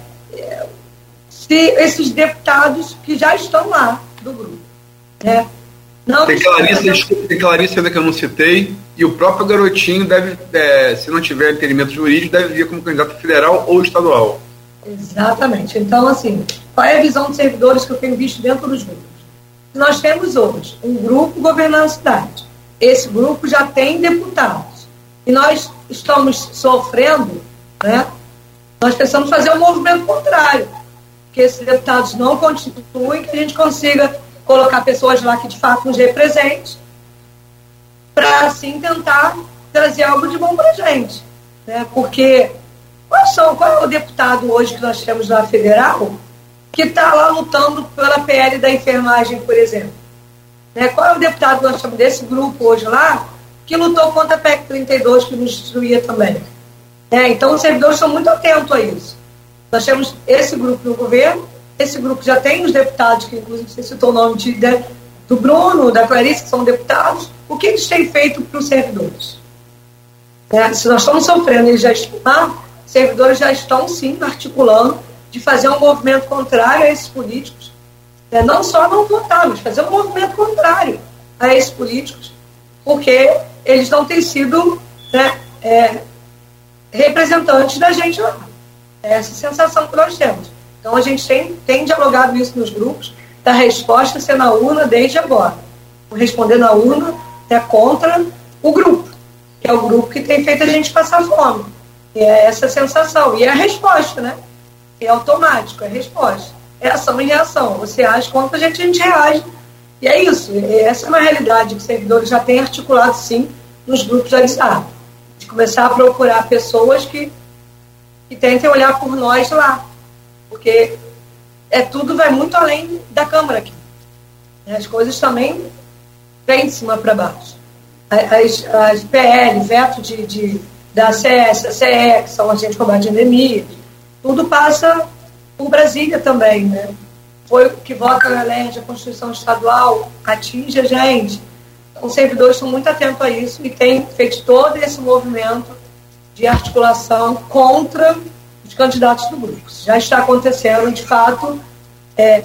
se esses deputados que já estão lá do grupo, né? Não tem Clarice, desculpa, tem Clarice ainda que eu não citei, e o próprio garotinho deve, é, se não tiver entendimento jurídico, deve vir como candidato federal ou estadual. Exatamente. Então, assim, qual é a visão dos servidores que eu tenho visto dentro dos grupos? Nós temos hoje um grupo governando a cidade. Esse grupo já tem deputados. E nós estamos sofrendo, né? Nós precisamos fazer um movimento contrário. Que esses deputados não continuem, que a gente consiga colocar pessoas lá que de fato nos representem, para assim tentar trazer algo de bom para a gente. Né? Porque qual, são, qual é o deputado hoje que nós temos na federal que está lá lutando pela PL da enfermagem, por exemplo? Né? Qual é o deputado que nós temos desse grupo hoje lá que lutou contra a PEC 32 que nos destruía também? É, então os servidores estão muito atentos a isso. Nós temos esse grupo no governo esse grupo já tem os deputados, que inclusive você citou o nome de, de, do Bruno, da Clarice, que são deputados. O que eles têm feito para os servidores? É, se nós estamos sofrendo, eles já estão lá, servidores já estão sim articulando de fazer um movimento contrário a esses políticos. É, não só não votar, mas fazer um movimento contrário a esses políticos, porque eles não têm sido né, é, representantes da gente lá. É essa sensação que nós temos. Então a gente tem, tem dialogado isso nos grupos, da resposta ser na urna desde agora. Responder na urna é contra o grupo, que é o grupo que tem feito a gente passar fome. E é essa sensação. E é a resposta, né? É automático, é a resposta. É ação e reação. Você age contra a gente, a gente reage. E é isso. Essa é uma realidade que os servidores já têm articulado, sim, nos grupos de WhatsApp. De começar a procurar pessoas que, que tentem olhar por nós lá porque é tudo vai muito além da Câmara aqui. As coisas também vêm de cima para baixo. As, as PL, veto de, de, da CS, a CE, que são agentes de combate à endemia, tudo passa por Brasília também, né? Foi o que vota na lei a Constituição Estadual, atinge a gente. Então, os servidores estão muito atentos a isso e têm feito todo esse movimento de articulação contra os candidatos do grupo. Já está acontecendo, de fato. É,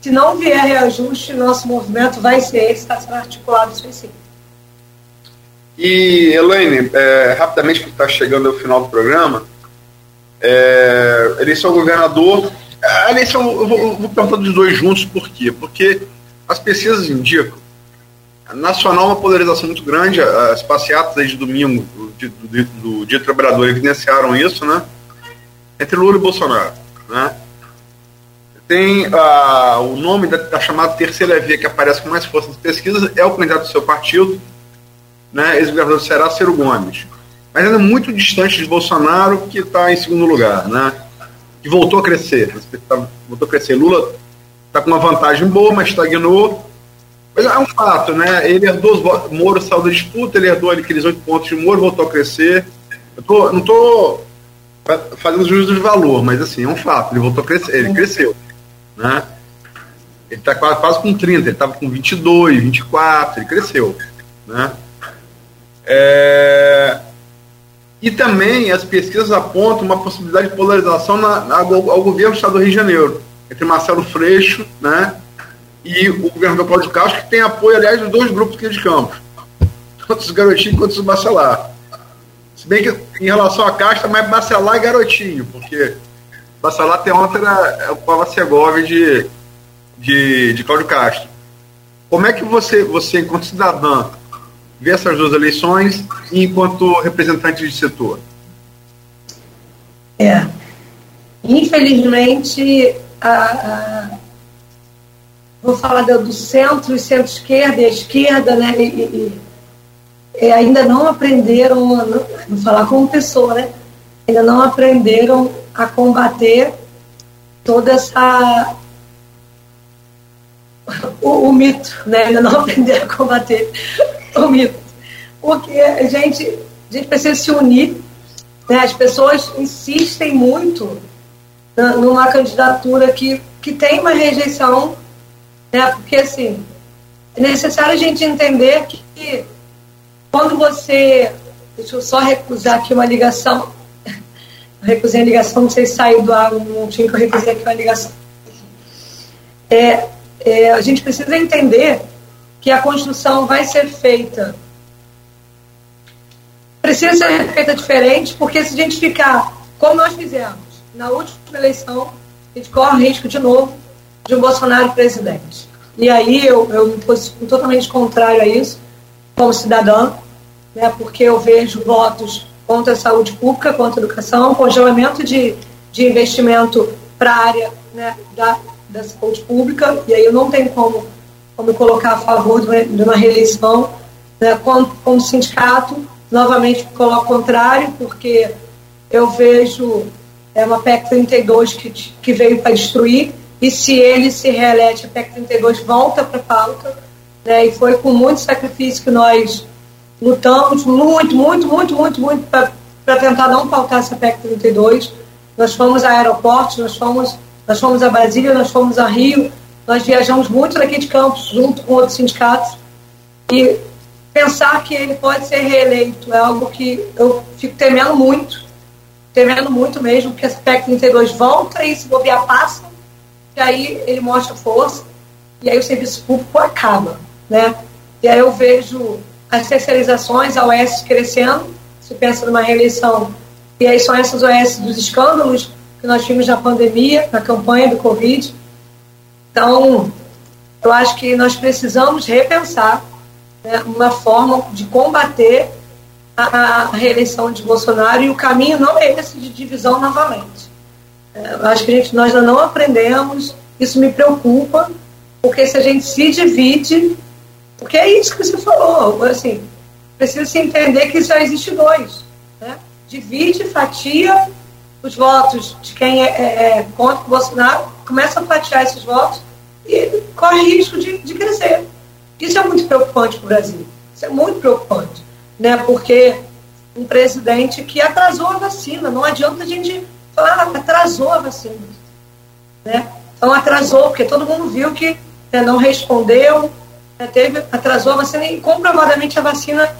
se não vier reajuste, nosso movimento vai ser esse, está sendo articulado isso. E, Elaine, é, rapidamente, porque está chegando ao final do programa, é, eleição governador. A eleição, eu vou, eu vou perguntar dos dois juntos, por quê? Porque as pesquisas indicam nacional uma polarização muito grande, as passeatas de domingo do, do, do Dia do Trabalhador evidenciaram isso, né? Entre Lula e Bolsonaro. Né? Tem uh, o nome da, da, chamada terceira via que aparece com mais força nas pesquisas, é o candidato do seu partido, né, ex-governador do Ceará, Ciro Gomes. Mas ainda muito distante de Bolsonaro, que está em segundo lugar, né? Que voltou a crescer. Tá, voltou a crescer. Lula está com uma vantagem boa, mas estagnou. Mas é um fato, né? Ele herdou os Moro saiu da disputa, ele herdou ali aqueles oito pontos de Moro, voltou a crescer. Eu tô, não estou fazendo juízo de valor, mas assim, é um fato, ele voltou a crescer, ele cresceu, né? Ele está quase, quase com 30, ele estava com 22, 24, ele cresceu, né? É... E também as pesquisas apontam uma possibilidade de polarização na, na, ao, ao, governo do Estado do Rio de Janeiro, entre Marcelo Freixo, né? E o governador Cláudio Castro, que tem apoio, aliás, dos dois grupos aqui de Campos, tanto os garotinhos quanto os bacelar. Se bem que em relação à casta, mais Bacelar e Garotinho, porque Bacelar até ontem era o Pava Segovia de, de, de Cláudio Castro. Como é que você, você, enquanto cidadã, vê essas duas eleições e enquanto representante de setor? É. Infelizmente, a, a, vou falar do centro e centro-esquerda e a esquerda, né? E, e, é, ainda não aprenderam, não, vou falar como pessoa, né? Ainda não aprenderam a combater toda essa. O, o, mito, né? Ainda não aprenderam a combater o mito. Porque a gente, a gente precisa se unir Né? As pessoas insistem muito na, numa candidatura que, que tem uma rejeição, né? porque assim, é necessário a gente entender que quando você. Deixa eu só recusar aqui uma ligação. recusei a ligação, não sei se saiu do ar, não tinha que eu recusei aqui uma ligação. É, é, a gente precisa entender que a construção vai ser feita. Precisa ser feita diferente, porque se a gente ficar como nós fizemos na última eleição, a gente corre risco de novo de um Bolsonaro presidente. E aí eu, eu me posiciono totalmente contrário a isso, como cidadã, né, porque eu vejo votos contra a saúde pública, contra a educação, congelamento de, de investimento para a área né, da, da saúde pública, e aí eu não tenho como, como colocar a favor de uma, de uma reeleição né, como, como sindicato, novamente coloco o contrário, porque eu vejo é uma PEC 32 que, que veio para destruir, e se ele se reelege, a PEC 32 volta para a pauta, né, e foi com muito sacrifício que nós lutamos, muito, muito, muito, muito, muito, para tentar não pautar essa PEC 32. Nós fomos a aeroportos, nós fomos nós fomos a Brasília, nós fomos a Rio, nós viajamos muito daqui de Campos, junto com outros sindicatos, e pensar que ele pode ser reeleito é algo que eu fico temendo muito, temendo muito mesmo, que esse PEC 32 volta e se bobear passa, e aí ele mostra força, e aí o serviço público acaba, né? E aí eu vejo as terceirizações, a OS crescendo, se pensa numa reeleição, e aí são essas OS dos escândalos, que nós tivemos na pandemia, na campanha do Covid. Então, eu acho que nós precisamos repensar né, uma forma de combater a, reeleição de Bolsonaro e o caminho não é esse de divisão novamente. É, eu acho que a gente, nós ainda não aprendemos, isso me preocupa, porque se a gente se divide, porque é isso que você falou, assim, precisa se entender que só existe dois. Né? Divide, fatia os votos de quem é, é, é contra o Bolsonaro, começa a fatiar esses votos e corre risco de, de crescer. Isso é muito preocupante para o Brasil. Isso é muito preocupante, né? porque um presidente que atrasou a vacina, não adianta a gente falar, ah, atrasou a vacina. Né? Então atrasou, porque todo mundo viu que né, não respondeu, né, teve, atrasou a vacina e comprovadamente a vacina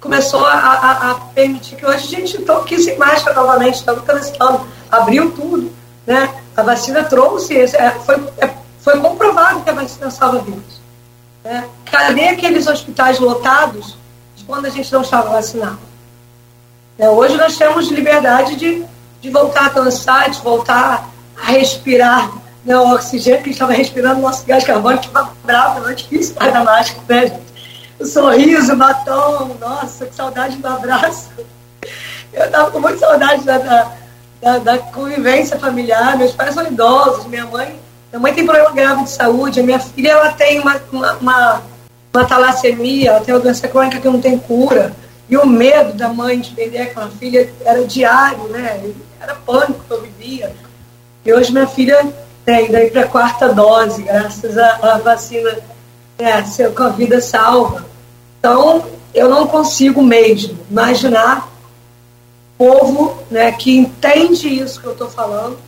começou a, a, a, permitir que hoje a gente aqui sem máscara novamente, estamos transitando, abriu tudo, né? A vacina trouxe, é, foi, é, foi comprovado que a vacina salva vidas. Né? Cadê aqueles hospitais lotados quando a gente não estava vacinado? É, hoje nós temos liberdade de, de voltar a dançar, de voltar a respirar né, o oxigênio que estava respirando, nosso gás carbônico estava bravo, não é difícil estar na máscara, né, gente? o sorriso, o batom, nossa, que saudade do abraço. Eu estava com muita saudade da, da, da, convivência familiar. Meus pais são idosos, minha mãe, minha mãe tem problema grave de saúde, a minha filha ela tem uma, uma, uma, uma talassemia, ela tem uma doença crônica que não tem cura. E o medo da mãe de perder aquela filha era diário, né? Era pânico que eu vivia. E hoje minha filha tem daí para a quarta dose, graças à, à vacina né, com a vida salva. Então, eu não consigo mesmo imaginar povo né, que entende isso que eu estou falando,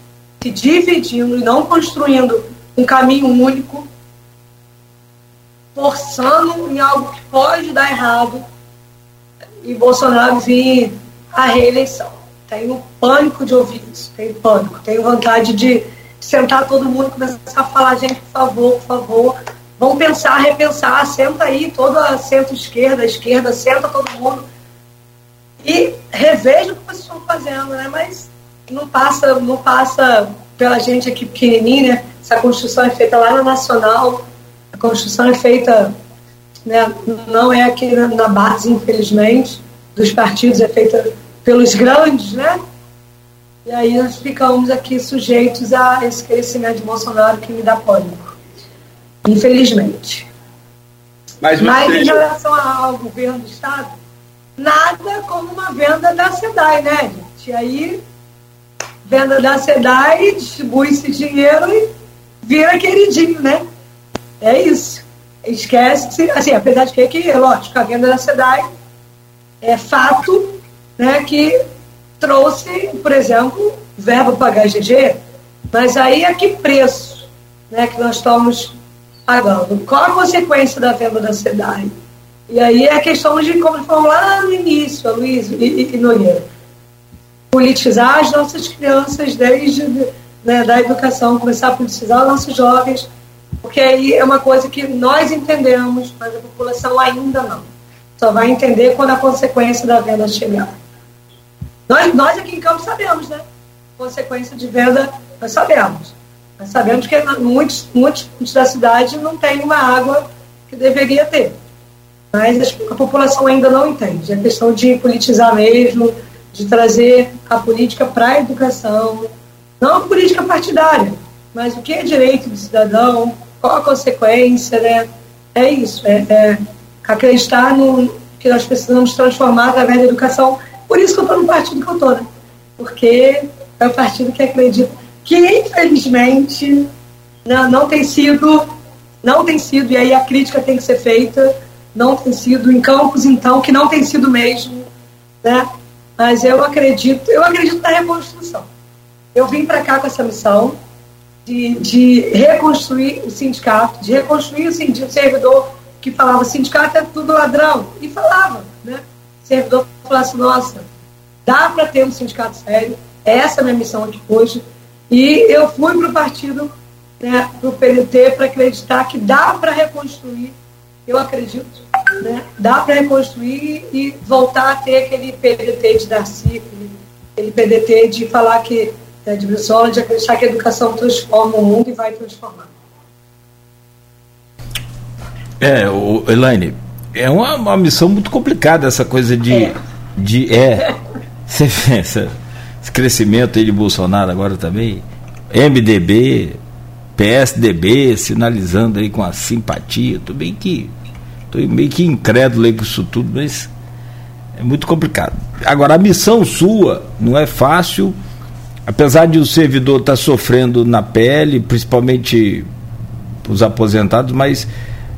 que dividindo e não construindo um caminho único, forçando em algo que pode dar errado e Bolsonaro vir à reeleição. Tenho pânico de ouvir isso, tenho pânico, tenho vontade de sentar todo mundo e começar a falar, gente, por favor, por favor, Vamos pensar, repensar, senta aí, toda centro-esquerda, esquerda, senta todo mundo e reveja o que vocês estão fazendo, né? Mas não passa, não passa pela gente aqui pequenininha, né? Essa construção é feita lá na Nacional, a construção é feita, né? não é aqui na, na base, infelizmente, dos partidos, é feita pelos grandes, né? E aí nós ficamos aqui sujeitos a esse crescimento de Bolsonaro que me dá pânico infelizmente. Mas, Mas em relação ao governo do Estado, nada como uma venda da SEDAI, né, gente? E aí, venda da SEDAI, distribui-se dinheiro e vira queridinho, né? É isso. Esquece, assim, apesar de que, que lógico, a venda da SEDAI é fato, né, que trouxe, por exemplo, verba para HGG, mas aí a que preço né, que nós estamos pagando? Qual a consequência da venda da cidade? E aí é a questão de, como falou lá no início, a Luiz e, e Nogueira, politizar as nossas crianças desde né, da educação, começar a politizar os nossos jovens, porque aí é uma coisa que nós entendemos, mas a população ainda não. Só vai entender quando a consequência da venda chegar. Nós, nós aqui em Campos sabemos, né? Consequência de venda, nós sabemos. Nós sabemos que muitos, muitos pontos da cidade não tem uma água que deveria ter. Mas a população ainda não entende. É questão de politizar mesmo, de trazer a política para a educação, não a política partidária, mas o que é direito do cidadão, qual a consequência, né? É isso, é, é acreditar no que nós precisamos transformar através da educação. Por isso que eu estou no partido que eu estou, né? Porque é o partido que acredita que, infelizmente, não, não tem sido, não tem sido, e aí a crítica tem que ser feita, não tem sido em campos, então, que não tem sido mesmo, né? mas eu acredito, eu acredito na reconstrução. Eu vim para cá com essa missão de, de reconstruir o sindicato, de reconstruir o, sindicato, o servidor que falava sindicato é tudo ladrão, e falava, né? Servidor falasse, nossa, dá para ter um sindicato sério, essa é a minha missão aqui hoje, e eu fui para o partido, né, para o PDT, para acreditar que dá para reconstruir, eu acredito, né? Dá para reconstruir e voltar a ter aquele PDT de Darcy, aquele PDT de falar que, né, de Brizola, de acreditar que a educação transforma o mundo e vai transformar. É, o, Elaine, é uma, uma missão muito complicada essa coisa de. É. de é, esse, esse crescimento aí de Bolsonaro agora também. MDB, PSDB, sinalizando aí com a simpatia, tudo bem que Estou meio que incrédulo aí com isso tudo, mas é muito complicado. Agora, a missão sua não é fácil, apesar de o servidor estar tá sofrendo na pele, principalmente os aposentados, mas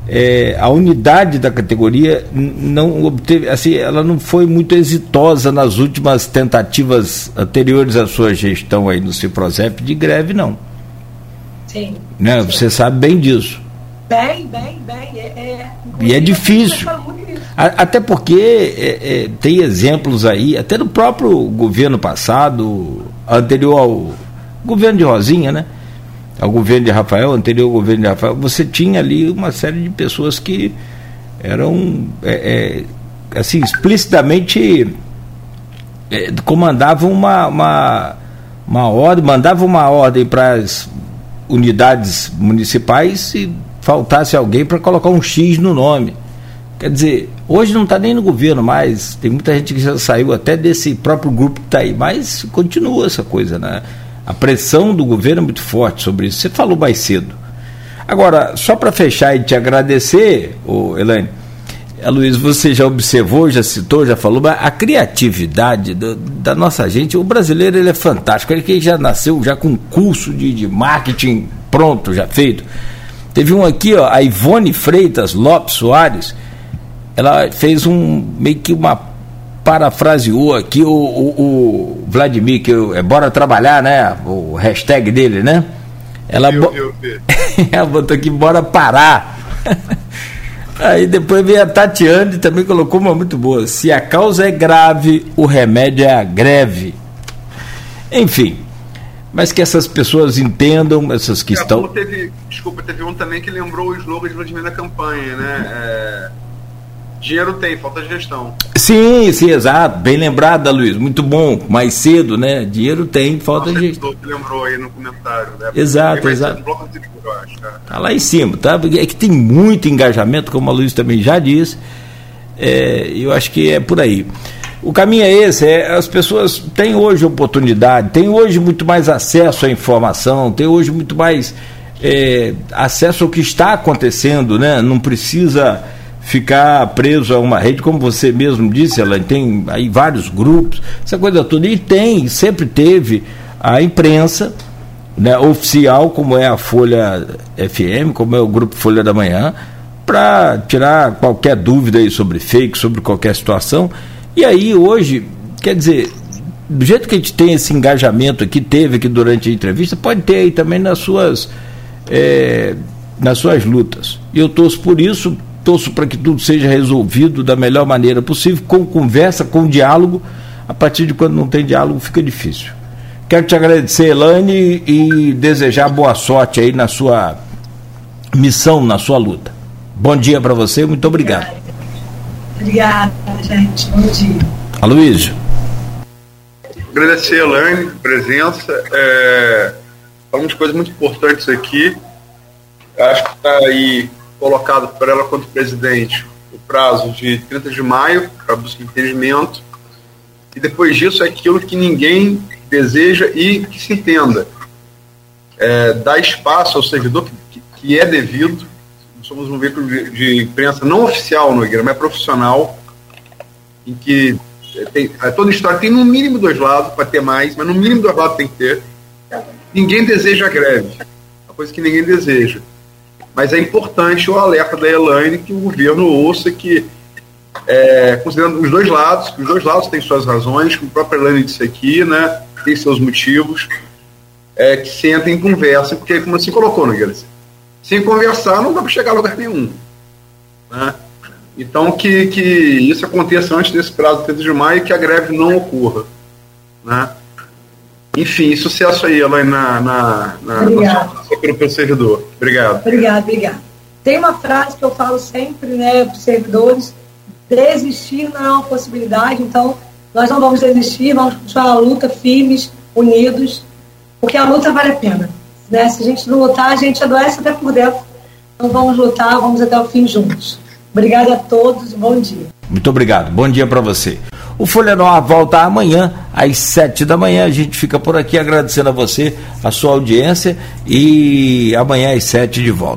é, a unidade da categoria não obteve, assim, ela não foi muito exitosa nas últimas tentativas anteriores à sua gestão aí no Ciprozep de greve, não. Sim. Né? Sim. Você sabe bem disso. Bem, bem, bem. É, é, e é difícil. Até porque é, é, tem exemplos aí, até no próprio governo passado, anterior ao governo de Rosinha, né? Ao governo de Rafael, anterior governo de Rafael, você tinha ali uma série de pessoas que eram é, é assim, explicitamente é, comandavam uma, uma, uma ordem, mandavam uma ordem para as unidades municipais e faltasse alguém para colocar um X no nome. Quer dizer, hoje não está nem no governo mais, tem muita gente que já saiu até desse próprio grupo que está aí, mas continua essa coisa, né? A pressão do governo é muito forte sobre isso. Você falou mais cedo. Agora, só para fechar e te agradecer, ô Elaine, a Luiz, você já observou, já citou, já falou, mas a criatividade do, da nossa gente, o brasileiro ele é fantástico, ele que já nasceu já com curso de, de marketing pronto, já feito. Teve um aqui, ó, a Ivone Freitas Lopes Soares, ela fez um meio que uma parafraseou aqui o, o, o Vladimir, que é bora trabalhar, né? O hashtag dele, né? Ela, eu, eu, eu. ela botou aqui, bora parar. Aí depois veio a Tatiane também colocou uma muito boa. Se a causa é grave, o remédio é a greve. Enfim, mas que essas pessoas entendam, essas que estão. Teve, desculpa, teve um também que lembrou o slogan de Vladimir na campanha, né? É, dinheiro tem, falta gestão. Sim, sim, exato. Bem lembrado, Luiz. Muito bom. Mais cedo, né? Dinheiro tem, falta Nossa, gestão. que lembrou aí no comentário, né? Exato, exato. Tá lá em cima, tá? É que tem muito engajamento, como a Luiz também já disse. É, eu acho que é por aí. O caminho é esse, é, as pessoas têm hoje oportunidade, têm hoje muito mais acesso à informação, têm hoje muito mais é, acesso ao que está acontecendo, né? Não precisa ficar preso a uma rede, como você mesmo disse, ela tem aí vários grupos, essa coisa toda. E tem, sempre teve a imprensa né, oficial, como é a Folha FM, como é o Grupo Folha da Manhã, para tirar qualquer dúvida aí sobre fake, sobre qualquer situação. E aí hoje, quer dizer, do jeito que a gente tem esse engajamento aqui, teve aqui durante a entrevista, pode ter aí também nas suas, é, nas suas lutas. E eu torço por isso, torço para que tudo seja resolvido da melhor maneira possível, com conversa, com diálogo. A partir de quando não tem diálogo, fica difícil. Quero te agradecer, Elane, e desejar boa sorte aí na sua missão, na sua luta. Bom dia para você, muito obrigado. Obrigada, gente. Bom dia. Aloysio. Agradecer a Elaine, presença. É, falamos de coisas muito importantes aqui. Acho que está aí colocado por ela quanto presidente o prazo de 30 de maio para busca de entendimento. E depois disso é aquilo que ninguém deseja e que se entenda. É, dar espaço ao servidor que, que é devido. Somos um veículo de, de imprensa não oficial no IGRA, mas profissional, em que tem, toda história tem no mínimo dois lados, para ter mais, mas no mínimo dois lados tem que ter. Ninguém deseja greve, uma coisa que ninguém deseja. Mas é importante o alerta da Elaine que o governo ouça que, é, considerando os dois lados, que os dois lados têm suas razões, como a própria Elaine disse aqui, né, tem seus motivos, é, que sentem e conversem, porque, como você colocou, Nogueira, sem conversar não dá para chegar a lugar nenhum. Né? Então, que, que isso aconteça antes desse prazo de 30 de maio e que a greve não ocorra. Né? Enfim, sucesso aí, Elaine, na, na, na, na pelo servidor. Obrigado. Obrigada, obrigada. Tem uma frase que eu falo sempre né, para os servidores: desistir não é uma possibilidade, então nós não vamos desistir, vamos continuar a luta firmes, unidos, porque a luta vale a pena. Né? Se a gente não lutar, a gente adoece até por dentro. Então vamos lutar, vamos até o fim juntos. Obrigada a todos, bom dia. Muito obrigado, bom dia para você. O Folha volta amanhã, às sete da manhã. A gente fica por aqui agradecendo a você, a sua audiência, e amanhã às sete de volta.